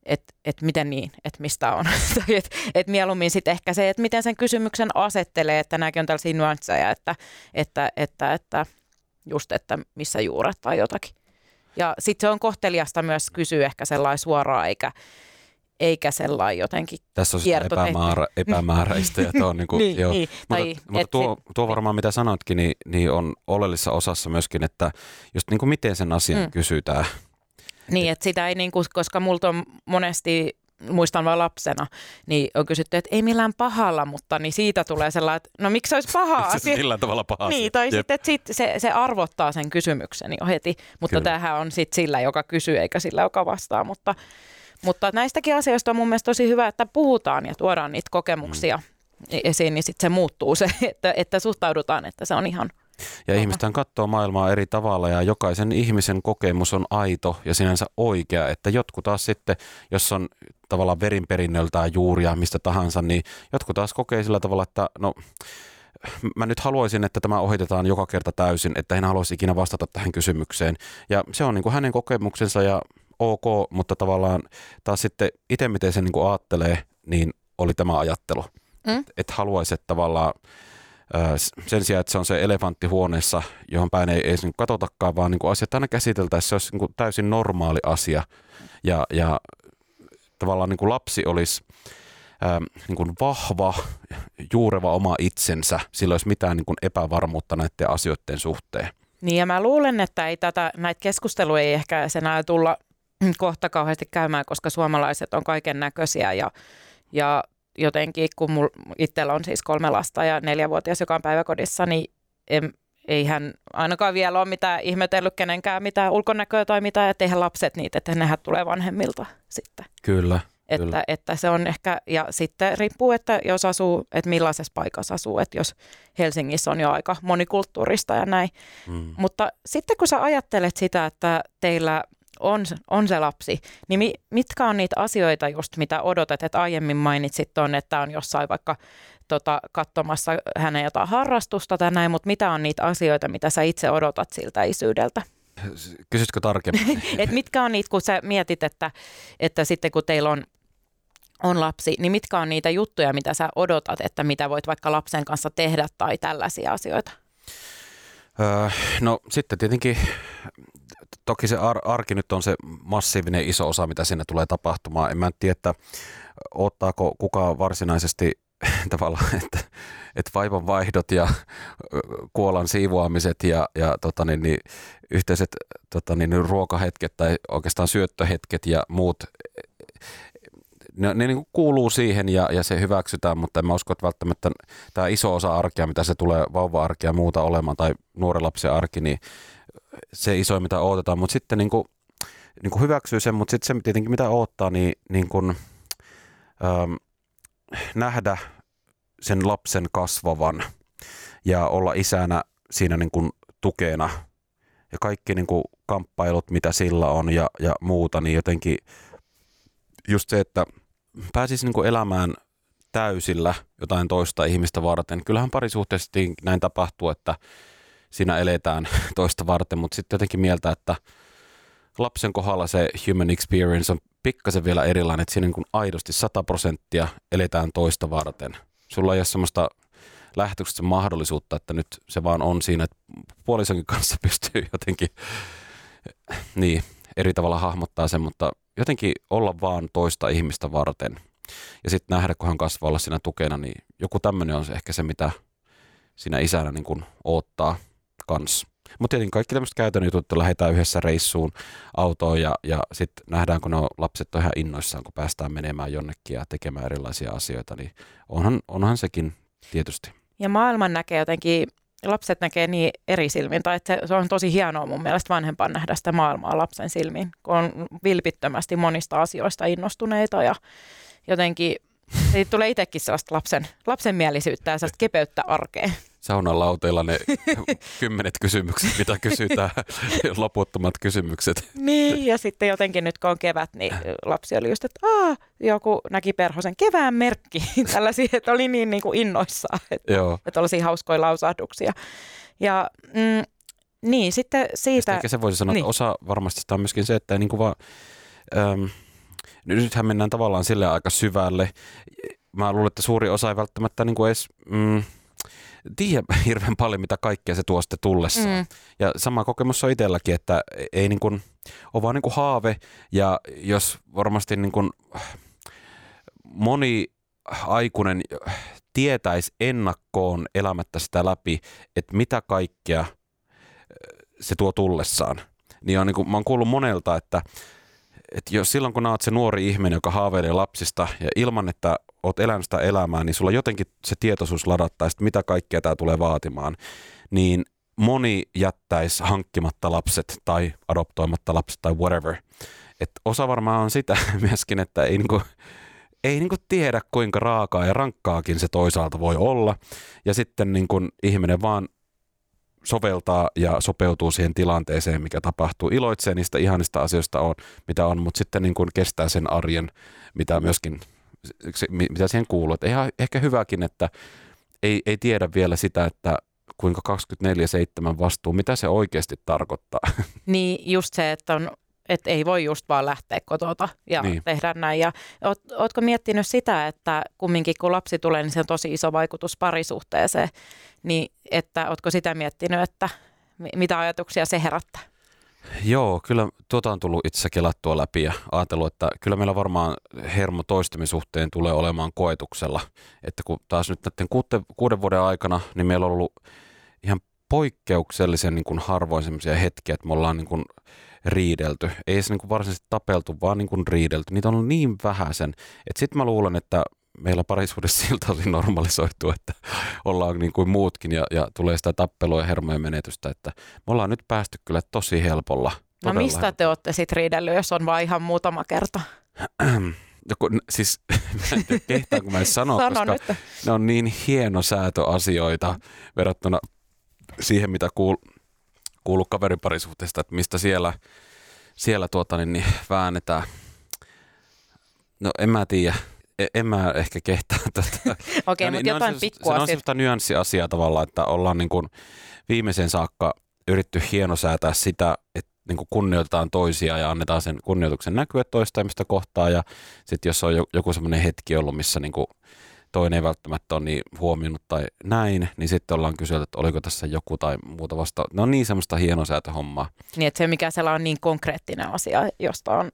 että et miten niin, että mistä on. että et mieluummin sitten ehkä se, että miten sen kysymyksen asettelee, että nämäkin on tällaisia nyansseja, että, että, että, että just, että missä juuret tai jotakin. Ja sitten se on kohteliasta myös kysyä ehkä sellainen suoraan, eikä, eikä sellainen jotenkin Tässä on epämäärä, epämääräistä. Ja tuo, niin kuin, niin, joo. Niin, mutta, tai, mutta tuo, tuo varmaan mitä sanoitkin, niin, niin on oleellisessa osassa myöskin, että just niin kuin miten sen asian mm. kysytään. Niin, että sitä ei niin kuin, koska multa on monesti muistan vain lapsena, niin on kysytty, että ei millään pahalla, mutta niin siitä tulee sellainen, että no miksi se olisi paha asia? millään tavalla paha Niin, tai sitten, että sit se, se arvottaa sen kysymyksen jo heti, mutta Kyllä. tämähän on sitten sillä, joka kysyy, eikä sillä, joka vastaa, mutta, mutta näistäkin asioista on mun mielestä tosi hyvä, että puhutaan ja tuodaan niitä kokemuksia mm. esiin, niin sitten se muuttuu se, että, että suhtaudutaan, että se on ihan ja Aha. ihmisten katsoo maailmaa eri tavalla ja jokaisen ihmisen kokemus on aito ja sinänsä oikea. Että jotkut taas sitten, jos on tavallaan verinperinnöltään juuria mistä tahansa, niin jotkut taas kokee sillä tavalla, että no mä nyt haluaisin, että tämä ohitetaan joka kerta täysin, että en haluaisi ikinä vastata tähän kysymykseen. Ja se on niin kuin hänen kokemuksensa ja ok, mutta tavallaan taas sitten itse miten se niin kuin ajattelee, niin oli tämä ajattelu. Mm. Että et haluaisi, että tavallaan sen sijaan, että se on se elefantti huoneessa, johon päin ei edes katsotakaan, vaan niin asiat aina käsiteltäisiin, se olisi niin täysin normaali asia. Ja, ja tavallaan niin kuin lapsi olisi niin kuin vahva, juureva oma itsensä, sillä olisi mitään niin kuin epävarmuutta näiden asioiden suhteen. Niin ja mä luulen, että ei tätä, näitä keskusteluja ei ehkä enää tulla kohta kauheasti käymään, koska suomalaiset on kaiken näköisiä ja, ja jotenkin, kun mul, itsellä on siis kolme lasta ja neljävuotias, joka on päiväkodissa, niin en, eihän ainakaan vielä ole mitään ihmetellyt kenenkään mitään ulkonäköä tai mitään, että eihän lapset niitä, että nehän tulee vanhemmilta sitten. Kyllä. Että, Kyllä. että se on ehkä, ja sitten riippuu, että jos asuu, että millaisessa paikassa asuu, että jos Helsingissä on jo aika monikulttuurista ja näin. Mm. Mutta sitten kun sä ajattelet sitä, että teillä on, on se lapsi, niin mitkä on niitä asioita just, mitä odotat, että aiemmin mainitsit tuon, että on jossain vaikka tota, katsomassa hänen jotain harrastusta tai näin, mutta mitä on niitä asioita, mitä sä itse odotat siltä isyydeltä? Kysytkö tarkemmin? Et mitkä on niitä, kun sä mietit, että, että sitten kun teillä on on lapsi, niin mitkä on niitä juttuja, mitä sä odotat, että mitä voit vaikka lapsen kanssa tehdä tai tällaisia asioita? Öö, no sitten tietenkin, toki se ar- arki nyt on se massiivinen iso osa, mitä siinä tulee tapahtumaan. En mä tiedä, että ottaako kukaan varsinaisesti tavallaan, että, että vaivan vaihdot ja kuolan siivoamiset ja, ja tota niin, niin, yhteiset tota niin, ruokahetket tai oikeastaan syöttöhetket ja muut ne, ne niin kuuluu siihen ja, ja se hyväksytään, mutta en mä usko, että välttämättä tämä iso osa arkea, mitä se tulee vauva-arkea ja muuta olemaan, tai nuoren lapsen arki, niin se iso, mitä odotetaan, mutta sitten niin kuin, niin kuin hyväksyy sen, mutta sitten se tietenkin, mitä odottaa, niin, niin kuin, ähm, nähdä sen lapsen kasvavan ja olla isänä siinä niin kuin tukena ja kaikki niin kuin kamppailut, mitä sillä on ja, ja muuta, niin jotenkin just se, että pääsisi niin kuin elämään täysillä jotain toista ihmistä varten. Kyllähän parisuhteisesti näin tapahtuu, että siinä eletään toista varten, mutta sitten jotenkin mieltä, että lapsen kohdalla se human experience on pikkasen vielä erilainen, että siinä niin aidosti 100 prosenttia eletään toista varten. Sulla ei ole semmoista lähetyksestä mahdollisuutta, että nyt se vaan on siinä, että puolisonkin kanssa pystyy jotenkin niin, eri tavalla hahmottaa sen, mutta jotenkin olla vaan toista ihmistä varten. Ja sitten nähdä, kun hän kasvaa olla siinä tukena, niin joku tämmöinen on se ehkä se, mitä siinä isänä niin kuin oottaa kans. Mutta tietenkin kaikki tämmöiset käytännön jutut, että lähdetään yhdessä reissuun autoon ja, ja sitten nähdään, kun ne on, lapset on ihan innoissaan, kun päästään menemään jonnekin ja tekemään erilaisia asioita, niin onhan, onhan sekin tietysti. Ja maailman näkee jotenkin lapset näkee niin eri silmin, tai että se on tosi hienoa mun mielestä vanhempaan nähdä sitä maailmaa lapsen silmiin, kun on vilpittömästi monista asioista innostuneita ja jotenkin siitä tulee itsekin sellaista lapsen, lapsenmielisyyttä ja sellaista kepeyttä arkeen. Saunan lauteilla ne kymmenet kysymykset, mitä kysytään, loputtomat kysymykset. Niin, ja sitten jotenkin nyt kun on kevät, niin lapsi oli just, että Aa, joku näki perhosen kevään merkki. Tällaisia, että oli niin, niin kuin innoissaan, että, Joo. että olisi hauskoja lausahduksia. Ja mm, niin, sitten siitä... Ehkä se voisi sanoa, niin. että osa varmasti sitä on myöskin se, että niin kuin vaan, äm, nythän mennään tavallaan sille aika syvälle. Mä luulen, että suuri osa ei välttämättä niin kuin edes... Mm, tiedä hirveän paljon, mitä kaikkea se tuo sitten tullessaan. Mm. Ja sama kokemus on itselläkin, että ei niin kuin, ole vaan niin kuin haave, ja jos varmasti niin kuin moni aikuinen tietäisi ennakkoon elämättä sitä läpi, että mitä kaikkea se tuo tullessaan. Niin on niin kuin, mä oon kuullut monelta, että, että jos silloin kun oot se nuori ihminen, joka haaveilee lapsista ja ilman, että oot elänyt sitä elämää, niin sulla jotenkin se tietoisuus ladattaa, että mitä kaikkea tämä tulee vaatimaan, niin moni jättäisi hankkimatta lapset tai adoptoimatta lapset tai whatever. Et osa varmaan on sitä myöskin, että ei niinku, ei niinku tiedä kuinka raakaa ja rankkaakin se toisaalta voi olla. Ja sitten niinku ihminen vaan soveltaa ja sopeutuu siihen tilanteeseen, mikä tapahtuu. Iloitsee niistä ihanista asioista, on, mitä on, mutta sitten niin kuin kestää sen arjen, mitä myöskin se, mitä siihen kuuluu. Että ihan ehkä hyväkin, että ei, ei tiedä vielä sitä, että kuinka 24-7 vastuu, mitä se oikeasti tarkoittaa. Niin just se, että on että ei voi just vaan lähteä kotota ja niin. tehdä näin. Ja oot, ootko miettinyt sitä, että kumminkin kun lapsi tulee, niin se on tosi iso vaikutus parisuhteeseen, niin että ootko sitä miettinyt, että mitä ajatuksia se herättää? Joo, kyllä tuota on tullut itse kelattua läpi ja ajatellut, että kyllä meillä varmaan hermo toistamisuhteen tulee olemaan koetuksella. Että kun taas nyt näiden kuuden, kuuden vuoden aikana, niin meillä on ollut ihan poikkeuksellisen niin kuin harvoin sellaisia hetkiä, että me ollaan niin kuin riidelty. Ei edes niin kuin varsinaisesti tapeltu, vaan niin kuin riidelty. Niitä on ollut niin vähäisen, että sitten mä luulen, että meillä parisuudessa siltä osin normalisoitu, että ollaan niin kuin muutkin ja, ja tulee sitä tappelua ja hermojen menetystä, että me ollaan nyt päästy kyllä tosi helpolla. No mistä te olette sitten riidellyt, jos on vain ihan muutama kerta? Joku, siis mä en tiedä, kehtaan, kun mä en sano, Sano koska nyt. ne on niin hieno säätöasioita verrattuna siihen, mitä kuul, kuuluu kaveriparisuhteesta, että mistä siellä, siellä tuota, niin, niin väännetään. No en mä tiedä. E, en mä ehkä kehtaa tätä. Okei, okay, no, mutta niin, jotain se, pikkua. Se on sellaista nyanssiasiaa tavallaan, että ollaan niin kuin viimeisen saakka yritty hienosäätää sitä, että niin kuin kunnioitetaan toisia ja annetaan sen kunnioituksen näkyä toista kohtaa. Ja sitten jos on joku semmoinen hetki ollut, missä niin kuin toinen ei välttämättä ole niin huomioinut tai näin, niin sitten ollaan kysynyt, että oliko tässä joku tai muuta vasta. Ne on niin semmoista hienosäätöhommaa. Niin, että se mikä siellä on niin konkreettinen asia, josta on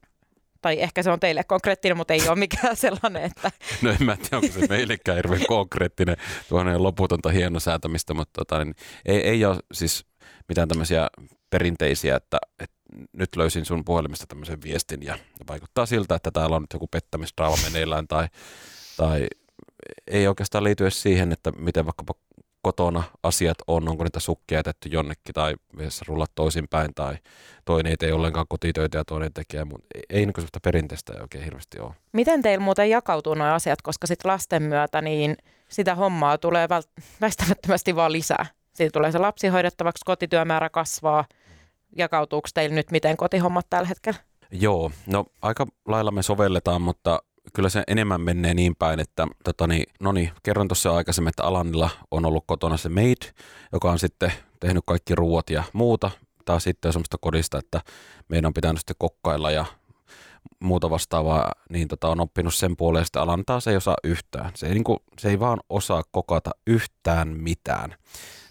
tai ehkä se on teille konkreettinen, mutta ei ole mikään sellainen, että... No en mä tiedä, onko se meillekään hirveän konkreettinen, tuonne loputonta hienosäätämistä, mutta tota, niin ei, ei ole siis mitään tämmöisiä perinteisiä, että, että nyt löysin sun puhelimesta tämmöisen viestin ja, vaikuttaa siltä, että täällä on nyt joku pettämisdraama meneillään tai, tai ei oikeastaan liity siihen, että miten vaikkapa kotona asiat on, onko niitä sukkia jätetty jonnekin tai vessa rullat toisinpäin tai toinen ei tee ollenkaan kotitöitä ja toinen tekee, mutta ei, ei niin sellaista perinteistä ei oikein hirveästi ole. Miten teillä muuten jakautuu nuo asiat, koska sitten lasten myötä niin sitä hommaa tulee väistämättömästi vaan lisää. Siitä tulee se lapsi hoidettavaksi, kotityömäärä kasvaa. Jakautuuko teillä nyt miten kotihommat tällä hetkellä? Joo, no aika lailla me sovelletaan, mutta kyllä se enemmän menee niin päin, että tota niin, no niin, kerron tuossa aikaisemmin, että Alanilla on ollut kotona se maid, joka on sitten tehnyt kaikki ruuat ja muuta. Tämä sitten on semmoista kodista, että meidän on pitänyt sitten kokkailla ja muuta vastaavaa, niin tota, on oppinut sen puoleen, että Alan taas ei osaa yhtään. Se ei, niin kuin, se ei vaan osaa kokata yhtään mitään.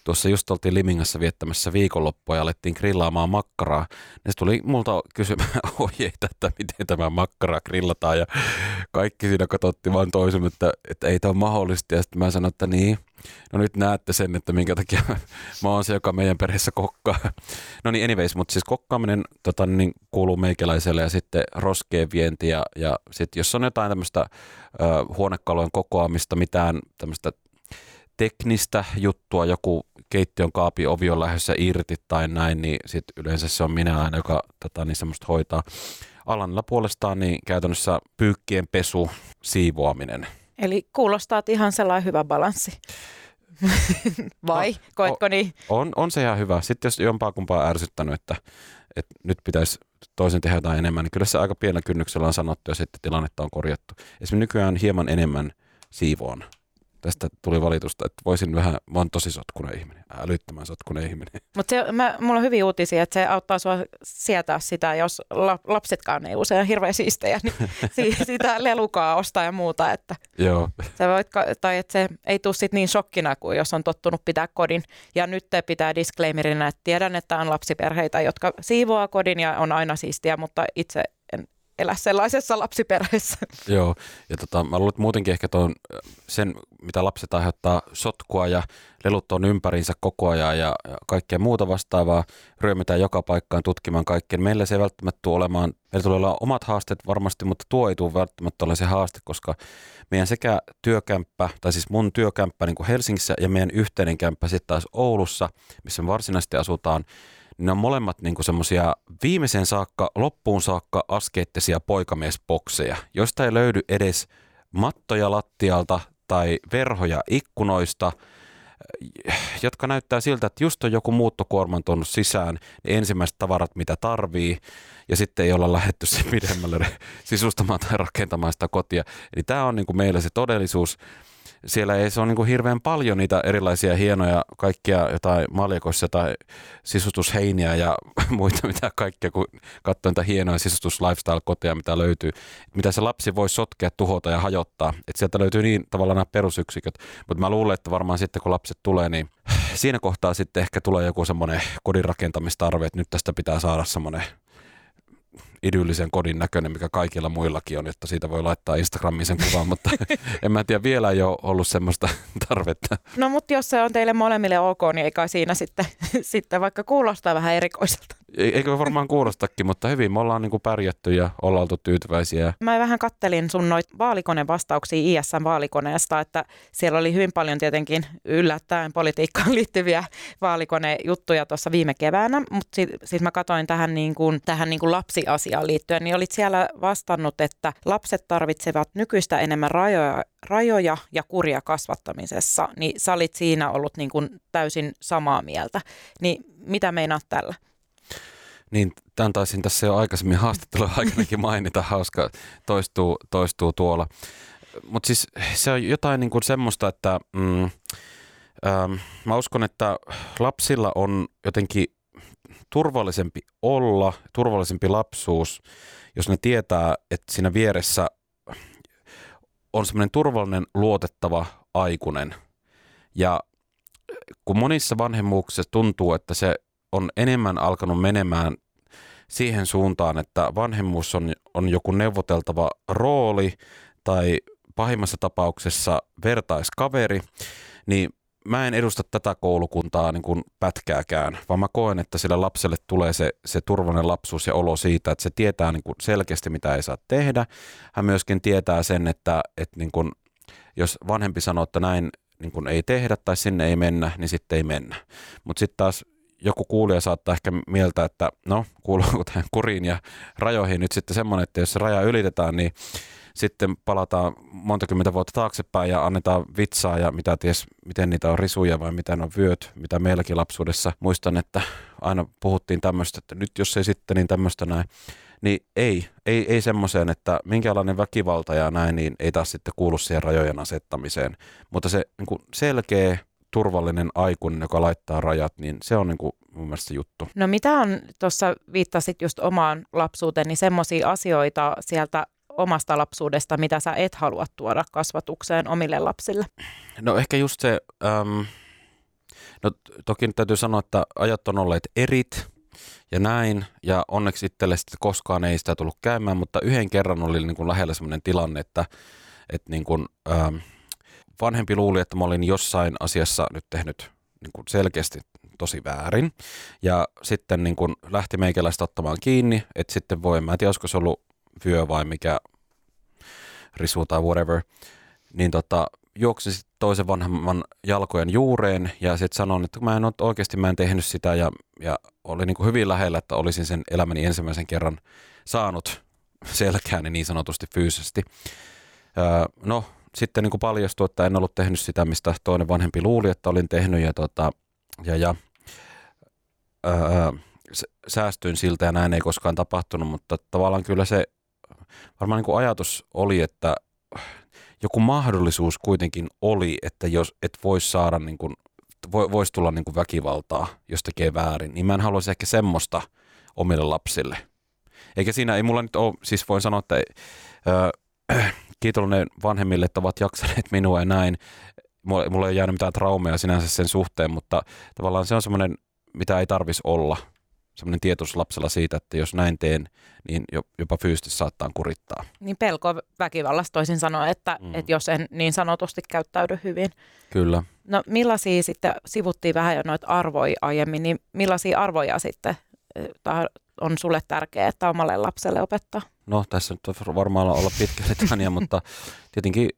Tuossa just oltiin Limingassa viettämässä viikonloppua ja alettiin grillaamaan makkaraa. Se tuli multa kysymään ohjeita, että miten tämä makkara grillataan. Ja kaikki siinä katsotti vaan toisemme, että, että ei tämä ole mahdollista. Ja sitten mä sanoin, että niin, no nyt näette sen, että minkä takia mä oon se, joka meidän perheessä kokkaa. No niin, anyways, mutta siis kokkaaminen tota, niin kuuluu meikäläiselle ja sitten roskeen vienti ja, ja sitten jos on jotain tämmöistä huonekalujen kokoamista, mitään tämmöistä teknistä juttua, joku keittiön kaapi ovi on lähdössä irti tai näin, niin sit yleensä se on minä aina, joka tota, niin semmoista hoitaa. Alanilla puolestaan niin käytännössä pyykkien pesu, siivoaminen. Eli kuulostaa ihan sellainen hyvä balanssi. Vai, no, koetko niin? On, on se ihan hyvä. Sitten jos jompaa kumpaa ärsyttänyt, että, että nyt pitäisi toisen tehdä jotain enemmän, niin kyllä se aika pienellä kynnyksellä on sanottu ja sitten tilannetta on korjattu. Esimerkiksi nykyään hieman enemmän siivoon tästä tuli valitusta, että voisin vähän, mä oon tosi sotkunen ihminen, älyttömän sotkunen ihminen. Mutta mulla on hyvin uutisia, että se auttaa sua sietää sitä, jos la, lapsetkaan ei usein hirveän siistejä, niin sitä lelukaa ostaa ja muuta, että Joo. Se voit, tai että se ei tule sit niin shokkina kuin jos on tottunut pitää kodin. Ja nyt te pitää disclaimerina, että tiedän, että on lapsiperheitä, jotka siivoaa kodin ja on aina siistiä, mutta itse elä sellaisessa lapsiperheessä. Joo, ja tota, mä luulen, että muutenkin ehkä tuon sen, mitä lapset aiheuttaa sotkua ja lelut on ympäriinsä koko ajan ja kaikkea muuta vastaavaa, ryömitään joka paikkaan tutkimaan kaikkeen. Meillä se ei välttämättä tule olemaan, meillä tulee olla omat haasteet varmasti, mutta tuo ei tule välttämättä ole se haaste, koska meidän sekä työkämppä, tai siis mun työkämppä niin kuin Helsingissä ja meidän yhteinen kämppä sitten taas Oulussa, missä me varsinaisesti asutaan, ne on molemmat niinku semmoisia viimeisen saakka, loppuun saakka askeettisia poikamiesbokseja, joista ei löydy edes mattoja lattialta tai verhoja ikkunoista, jotka näyttää siltä, että just on joku muuttokuorman tuonut sisään ne ensimmäiset tavarat, mitä tarvii, ja sitten ei olla lähetty sen pidemmälle sisustamaan tai rakentamaan sitä kotia. Eli tämä on niin meillä se todellisuus. Siellä ei se on niin kuin hirveän paljon niitä erilaisia hienoja kaikkia jotain maljakossa tai sisustusheiniä ja muita mitä kaikkea, kun katsoo niitä hienoja sisustus lifestyle-koteja, mitä löytyy. Mitä se lapsi voi sotkea, tuhota ja hajottaa. Että sieltä löytyy niin tavallaan nämä perusyksiköt. Mutta mä luulen, että varmaan sitten kun lapset tulee, niin siinä kohtaa sitten ehkä tulee joku semmoinen kodin rakentamistarve, että nyt tästä pitää saada semmoinen idyllisen kodin näköinen, mikä kaikilla muillakin on, että siitä voi laittaa Instagramiin sen kuvan, mutta en mä tiedä, vielä ei ole ollut semmoista tarvetta. No mutta jos se on teille molemmille ok, niin eikä siinä sitten, sitten vaikka kuulostaa vähän erikoiselta. Eikö varmaan kuulostakin, mutta hyvin me ollaan niin kuin pärjätty ja ollaan oltu tyytyväisiä. Mä vähän kattelin sun noit vaalikonevastauksia ISN-vaalikoneesta, että siellä oli hyvin paljon tietenkin yllättäen politiikkaan liittyviä vaalikonejuttuja tuossa viime keväänä, mutta sitten sit mä katsoin tähän, niin kuin, tähän niin kuin lapsiasiaan liittyen, niin olit siellä vastannut, että lapset tarvitsevat nykyistä enemmän rajoja, rajoja ja kuria kasvattamisessa, niin sä olit siinä ollut niin kuin täysin samaa mieltä. Niin mitä meinaat tällä? Niin, tämän taisin tässä jo aikaisemmin haastattelun aikanakin mainita, hauska toistuu, toistuu tuolla. Mutta siis se on jotain niin kuin semmoista, että mm, ähm, mä uskon, että lapsilla on jotenkin turvallisempi olla, turvallisempi lapsuus, jos ne tietää, että siinä vieressä on semmoinen turvallinen, luotettava aikuinen. Ja kun monissa vanhemmuuksissa tuntuu, että se on enemmän alkanut menemään siihen suuntaan, että vanhemmuus on, on joku neuvoteltava rooli tai pahimmassa tapauksessa vertaiskaveri, niin mä en edusta tätä koulukuntaa niin kuin pätkääkään, vaan mä koen, että sille lapselle tulee se, se turvallinen lapsuus ja olo siitä, että se tietää niin kuin selkeästi, mitä ei saa tehdä. Hän myöskin tietää sen, että, että niin kuin, jos vanhempi sanoo, että näin niin kuin ei tehdä tai sinne ei mennä, niin sitten ei mennä. Mutta sitten taas joku kuulija saattaa ehkä mieltä, että no, kuuluuko tähän kuriin ja rajoihin nyt sitten semmoinen, että jos se raja ylitetään, niin sitten palataan monta kymmentä vuotta taaksepäin ja annetaan vitsaa ja mitä ties, miten niitä on risuja vai miten on vyöt, mitä meilläkin lapsuudessa. Muistan, että aina puhuttiin tämmöistä, että nyt jos ei sitten, niin tämmöistä näin. Niin ei, ei, ei semmoiseen, että minkälainen väkivalta ja näin, niin ei taas sitten kuulu siihen rajojen asettamiseen. Mutta se niin selkeä turvallinen aikuinen, joka laittaa rajat, niin se on niin kuin mun mielestä se juttu. No mitä on, tuossa viittasit just omaan lapsuuteen, niin semmoisia asioita sieltä omasta lapsuudesta, mitä sä et halua tuoda kasvatukseen omille lapsille? No ehkä just se, äm, no toki täytyy sanoa, että ajat on olleet erit ja näin, ja onneksi itselle sitten koskaan ei sitä tullut käymään, mutta yhden kerran oli niin kuin lähellä sellainen tilanne, että, että niin kuin, äm, vanhempi luuli, että mä olin jossain asiassa nyt tehnyt niin kuin selkeästi tosi väärin. Ja sitten niin kuin lähti meikäläistä ottamaan kiinni, että sitten voi, mä en tiedä, olisiko se ollut vyö vai mikä risu tai whatever, niin tota, juoksin sitten toisen vanhemman jalkojen juureen ja sitten sanoin, että mä en ole oikeasti mä en tehnyt sitä ja, ja oli niin kuin hyvin lähellä, että olisin sen elämäni ensimmäisen kerran saanut selkääni niin sanotusti fyysisesti. Öö, no, sitten niin kuin paljastui, että en ollut tehnyt sitä, mistä toinen vanhempi luuli, että olin tehnyt ja, tota, ja, ja öö, säästyin siltä ja näin ei koskaan tapahtunut, mutta tavallaan kyllä se varmaan niin kuin ajatus oli, että joku mahdollisuus kuitenkin oli, että jos et voisi saada niin kuin, voisi tulla niin kuin väkivaltaa, jos tekee väärin, niin mä en haluaisi ehkä semmoista omille lapsille. Eikä siinä, ei mulla nyt ole, siis voin sanoa, että öö, kiitollinen vanhemmille, että ovat jaksaneet minua ja näin. Mulla, mulla ei jäänyt mitään traumeja sinänsä sen suhteen, mutta tavallaan se on semmoinen, mitä ei tarvisi olla. Semmoinen tietoisuus lapsella siitä, että jos näin teen, niin jopa fyysisesti saattaa kurittaa. Niin pelko väkivallasta toisin sanoen, että, mm. että jos en niin sanotusti käyttäydy hyvin. Kyllä. No millaisia sitten, sivuttiin vähän jo noita arvoja aiemmin, niin millaisia arvoja sitten on sulle tärkeää, että omalle lapselle opettaa? No tässä nyt varmaan olla pitkä litania, mutta tietenkin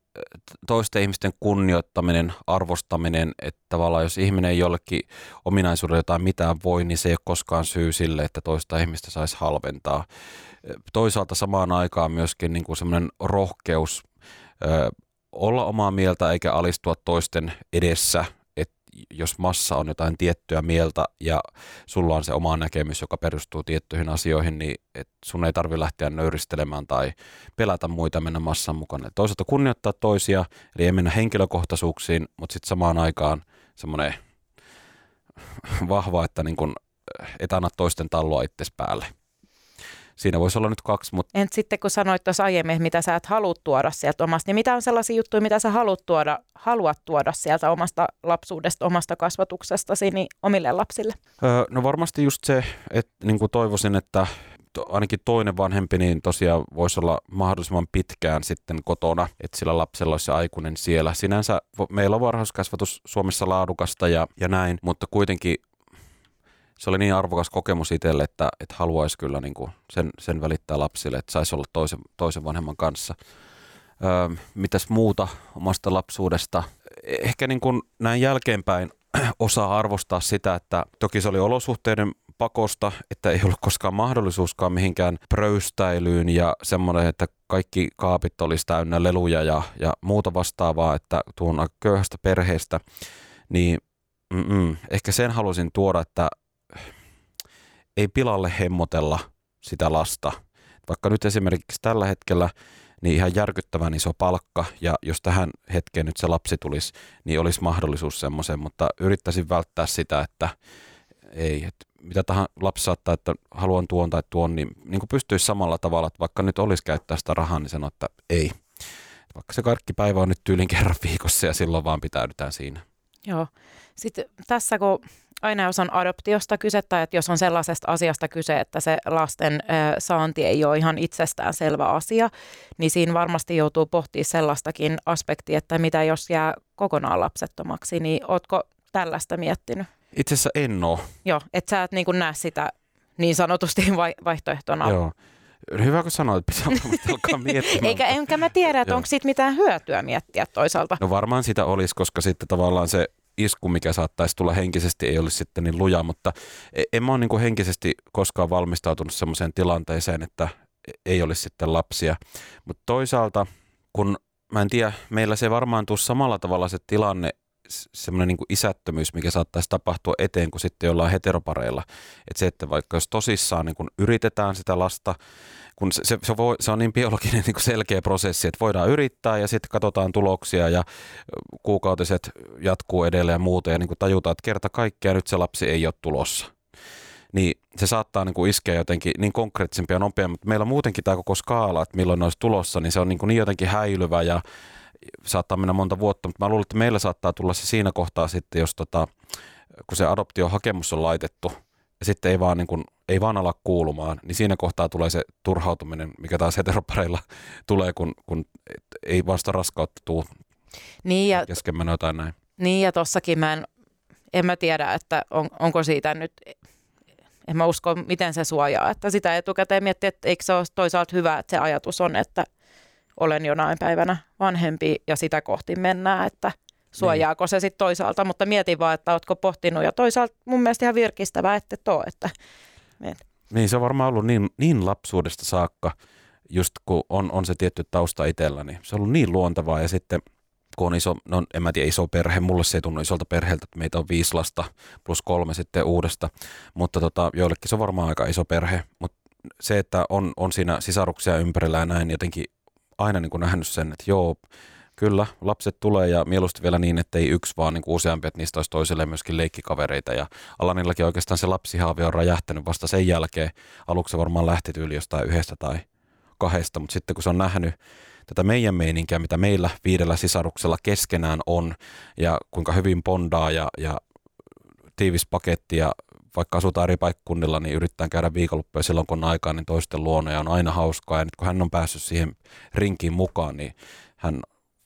toisten ihmisten kunnioittaminen, arvostaminen, että tavallaan jos ihminen ei jollekin ominaisuudelle jotain mitään voi, niin se ei ole koskaan syy sille, että toista ihmistä saisi halventaa. Toisaalta samaan aikaan myöskin niin kuin semmoinen rohkeus ö, olla omaa mieltä eikä alistua toisten edessä, jos massa on jotain tiettyä mieltä ja sulla on se oma näkemys, joka perustuu tiettyihin asioihin, niin et sun ei tarvi lähteä nöyristelemään tai pelätä muita mennä massan mukana. Toisaalta kunnioittaa toisia, eli ei mennä henkilökohtaisuuksiin, mutta sitten samaan aikaan semmoinen vahva, että niin kun et anna toisten talloa itsesi päälle siinä voisi olla nyt kaksi. Mutta... Entä sitten kun sanoit tuossa aiemmin, mitä sä et halua tuoda sieltä omasta, niin mitä on sellaisia juttuja, mitä sä haluat tuoda, haluat tuoda sieltä omasta lapsuudesta, omasta kasvatuksestasi niin omille lapsille? Öö, no varmasti just se, että niin kuin toivoisin, että ainakin toinen vanhempi, niin tosiaan voisi olla mahdollisimman pitkään sitten kotona, että sillä lapsella olisi aikuinen siellä. Sinänsä meillä on varhaiskasvatus Suomessa laadukasta ja, ja näin, mutta kuitenkin se oli niin arvokas kokemus itselle, että, että haluaisi kyllä niin kuin sen, sen välittää lapsille, että saisi olla toisen, toisen vanhemman kanssa. Öö, mitäs muuta omasta lapsuudesta? Ehkä niin kuin näin jälkeenpäin osaa arvostaa sitä, että toki se oli olosuhteiden pakosta, että ei ollut koskaan mahdollisuuskaan mihinkään pröystäilyyn ja semmoinen, että kaikki kaapit olisi täynnä leluja ja, ja muuta vastaavaa, että aika köyhästä perheestä, niin mm-mm, ehkä sen halusin tuoda, että ei pilalle hemmotella sitä lasta. Vaikka nyt esimerkiksi tällä hetkellä niin ihan järkyttävän iso palkka, ja jos tähän hetkeen nyt se lapsi tulisi, niin olisi mahdollisuus semmoiseen, mutta yrittäisin välttää sitä, että ei, että mitä tähän lapsi saattaa, että haluan tuon tai tuon, niin, niin kuin pystyisi samalla tavalla, että vaikka nyt olisi käyttää sitä rahaa, niin sanoo, että ei. Vaikka se karkkipäivä on nyt tyylin kerran viikossa ja silloin vaan pitäydytään siinä. Joo. Sitten tässä kun aina jos on adoptiosta kyse tai että jos on sellaisesta asiasta kyse, että se lasten saanti ei ole ihan itsestään selvä asia, niin siinä varmasti joutuu pohtimaan sellaistakin aspektia, että mitä jos jää kokonaan lapsettomaksi, niin ootko tällaista miettinyt? Itse asiassa en ole. Joo, että sä et niin näe sitä niin sanotusti vaihtoehtona. Joo. Hyvä kun sanoit, että pitää varmasti alkaa miettimään. Eikä, enkä mä tiedä, että onko siitä mitään hyötyä miettiä toisaalta. No varmaan sitä olisi, koska sitten tavallaan se isku, mikä saattaisi tulla henkisesti, ei olisi sitten niin luja, mutta e, en mä ole niin henkisesti koskaan valmistautunut sellaiseen tilanteeseen, että ei olisi sitten lapsia. Mutta toisaalta, kun mä en tiedä, meillä se varmaan tuu samalla tavalla se tilanne, semmoinen niin isättömyys, mikä saattaisi tapahtua eteen kuin sitten jollain heteropareilla. Että se, että vaikka jos tosissaan niin kun yritetään sitä lasta, kun se, se, se, voi, se on niin biologinen niin selkeä prosessi, että voidaan yrittää ja sitten katsotaan tuloksia ja kuukautiset jatkuu edelleen ja muuta ja niin tajutaan, että kerta kaikkea nyt se lapsi ei ole tulossa. Niin se saattaa niin kuin iskeä jotenkin niin konkreettisempi ja nopeammin, mutta meillä muutenkin tämä koko skaala, että milloin ne olisi tulossa, niin se on niin, kuin niin jotenkin häilyvä ja saattaa mennä monta vuotta, mutta mä luulen, että meillä saattaa tulla se siinä kohtaa sitten, jos tota, kun se adoptiohakemus on laitettu ja sitten ei vaan, niin kuin, ei vaan ala kuulumaan, niin siinä kohtaa tulee se turhautuminen, mikä taas heteropareilla tulee, kun, kun ei vasta raskautta tuu niin ja, kesken jotain näin. Niin ja tossakin mä en, en mä tiedä, että on, onko siitä nyt, en mä usko, miten se suojaa, että sitä etukäteen miettii, että eikö se ole toisaalta hyvä, että se ajatus on, että olen jonain päivänä vanhempi ja sitä kohti mennään, että suojaako niin. se sitten toisaalta, mutta mietin vaan, että oletko pohtinut. Ja toisaalta mun mielestä ihan virkistävää, että tuo, että niin, se on varmaan ollut niin, niin lapsuudesta saakka, just kun on, on se tietty tausta itsellä, niin se on ollut niin luontevaa ja sitten kun on iso, no en mä tiedä iso perhe, mulle se ei tunnu isolta perheeltä, että meitä on viisi lasta plus kolme sitten uudesta, mutta tota, joillekin se on varmaan aika iso perhe, mutta se, että on, on siinä sisaruksia ympärillä ja näin jotenkin aina niin kuin nähnyt sen, että joo, kyllä, lapset tulee ja mieluusti vielä niin, että ei yksi vaan niin kuin useampi, että niistä olisi toiselle myöskin leikkikavereita. Ja Alanillakin oikeastaan se lapsihaavi on räjähtänyt vasta sen jälkeen. Aluksi varmaan lähti tyyli jostain yhdestä tai kahdesta, mutta sitten kun se on nähnyt tätä meidän meininkiä, mitä meillä viidellä sisaruksella keskenään on ja kuinka hyvin pondaa ja, ja tiivis paketti ja vaikka asutaan eri paikkunnilla, niin yritetään käydä viikonloppuja silloin, kun on aikaa, niin toisten luona ja on aina hauskaa. Ja nyt kun hän on päässyt siihen rinkiin mukaan, niin hän,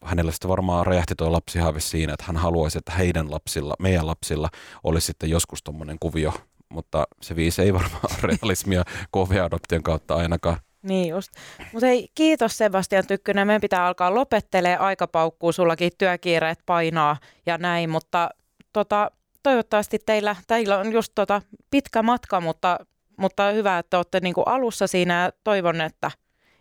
hänellä sitten varmaan räjähti tuo lapsihaavi siinä, että hän haluaisi, että heidän lapsilla, meidän lapsilla olisi sitten joskus tuommoinen kuvio. Mutta se viisi ei varmaan realismia KV-adoption kautta ainakaan. Niin just. Mutta hei, kiitos Sebastian Tykkönen. Meidän pitää alkaa lopettelee aikapaukkuu, sullakin työkiireet painaa ja näin, mutta tota, toivottavasti teillä, teillä on just tota pitkä matka, mutta, mutta hyvä, että olette niinku alussa siinä ja toivon, että,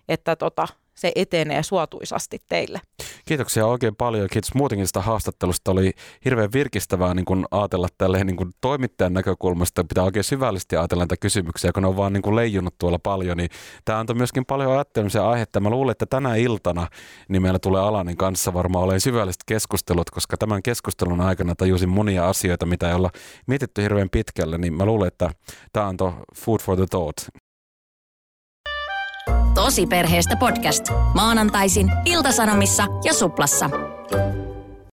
että tota, se etenee suotuisasti teille. Kiitoksia oikein paljon. Kiitos muutenkin sitä haastattelusta. Oli hirveän virkistävää niin kuin ajatella tälleen niin kuin toimittajan näkökulmasta. Pitää oikein syvällisesti ajatella näitä kysymyksiä, kun ne on vaan niin kuin leijunut tuolla paljon. Niin tämä antoi myöskin paljon ajattelemisen aihetta. Mä luulen, että tänä iltana niin meillä tulee Alanin kanssa varmaan olemaan syvälliset keskustelut, koska tämän keskustelun aikana tajusin monia asioita, mitä ei olla mietitty hirveän pitkälle. Niin mä luulen, että tämä antoi food for the thought. Tosi perheestä podcast. Maanantaisin Iltasanomissa ja Suplassa.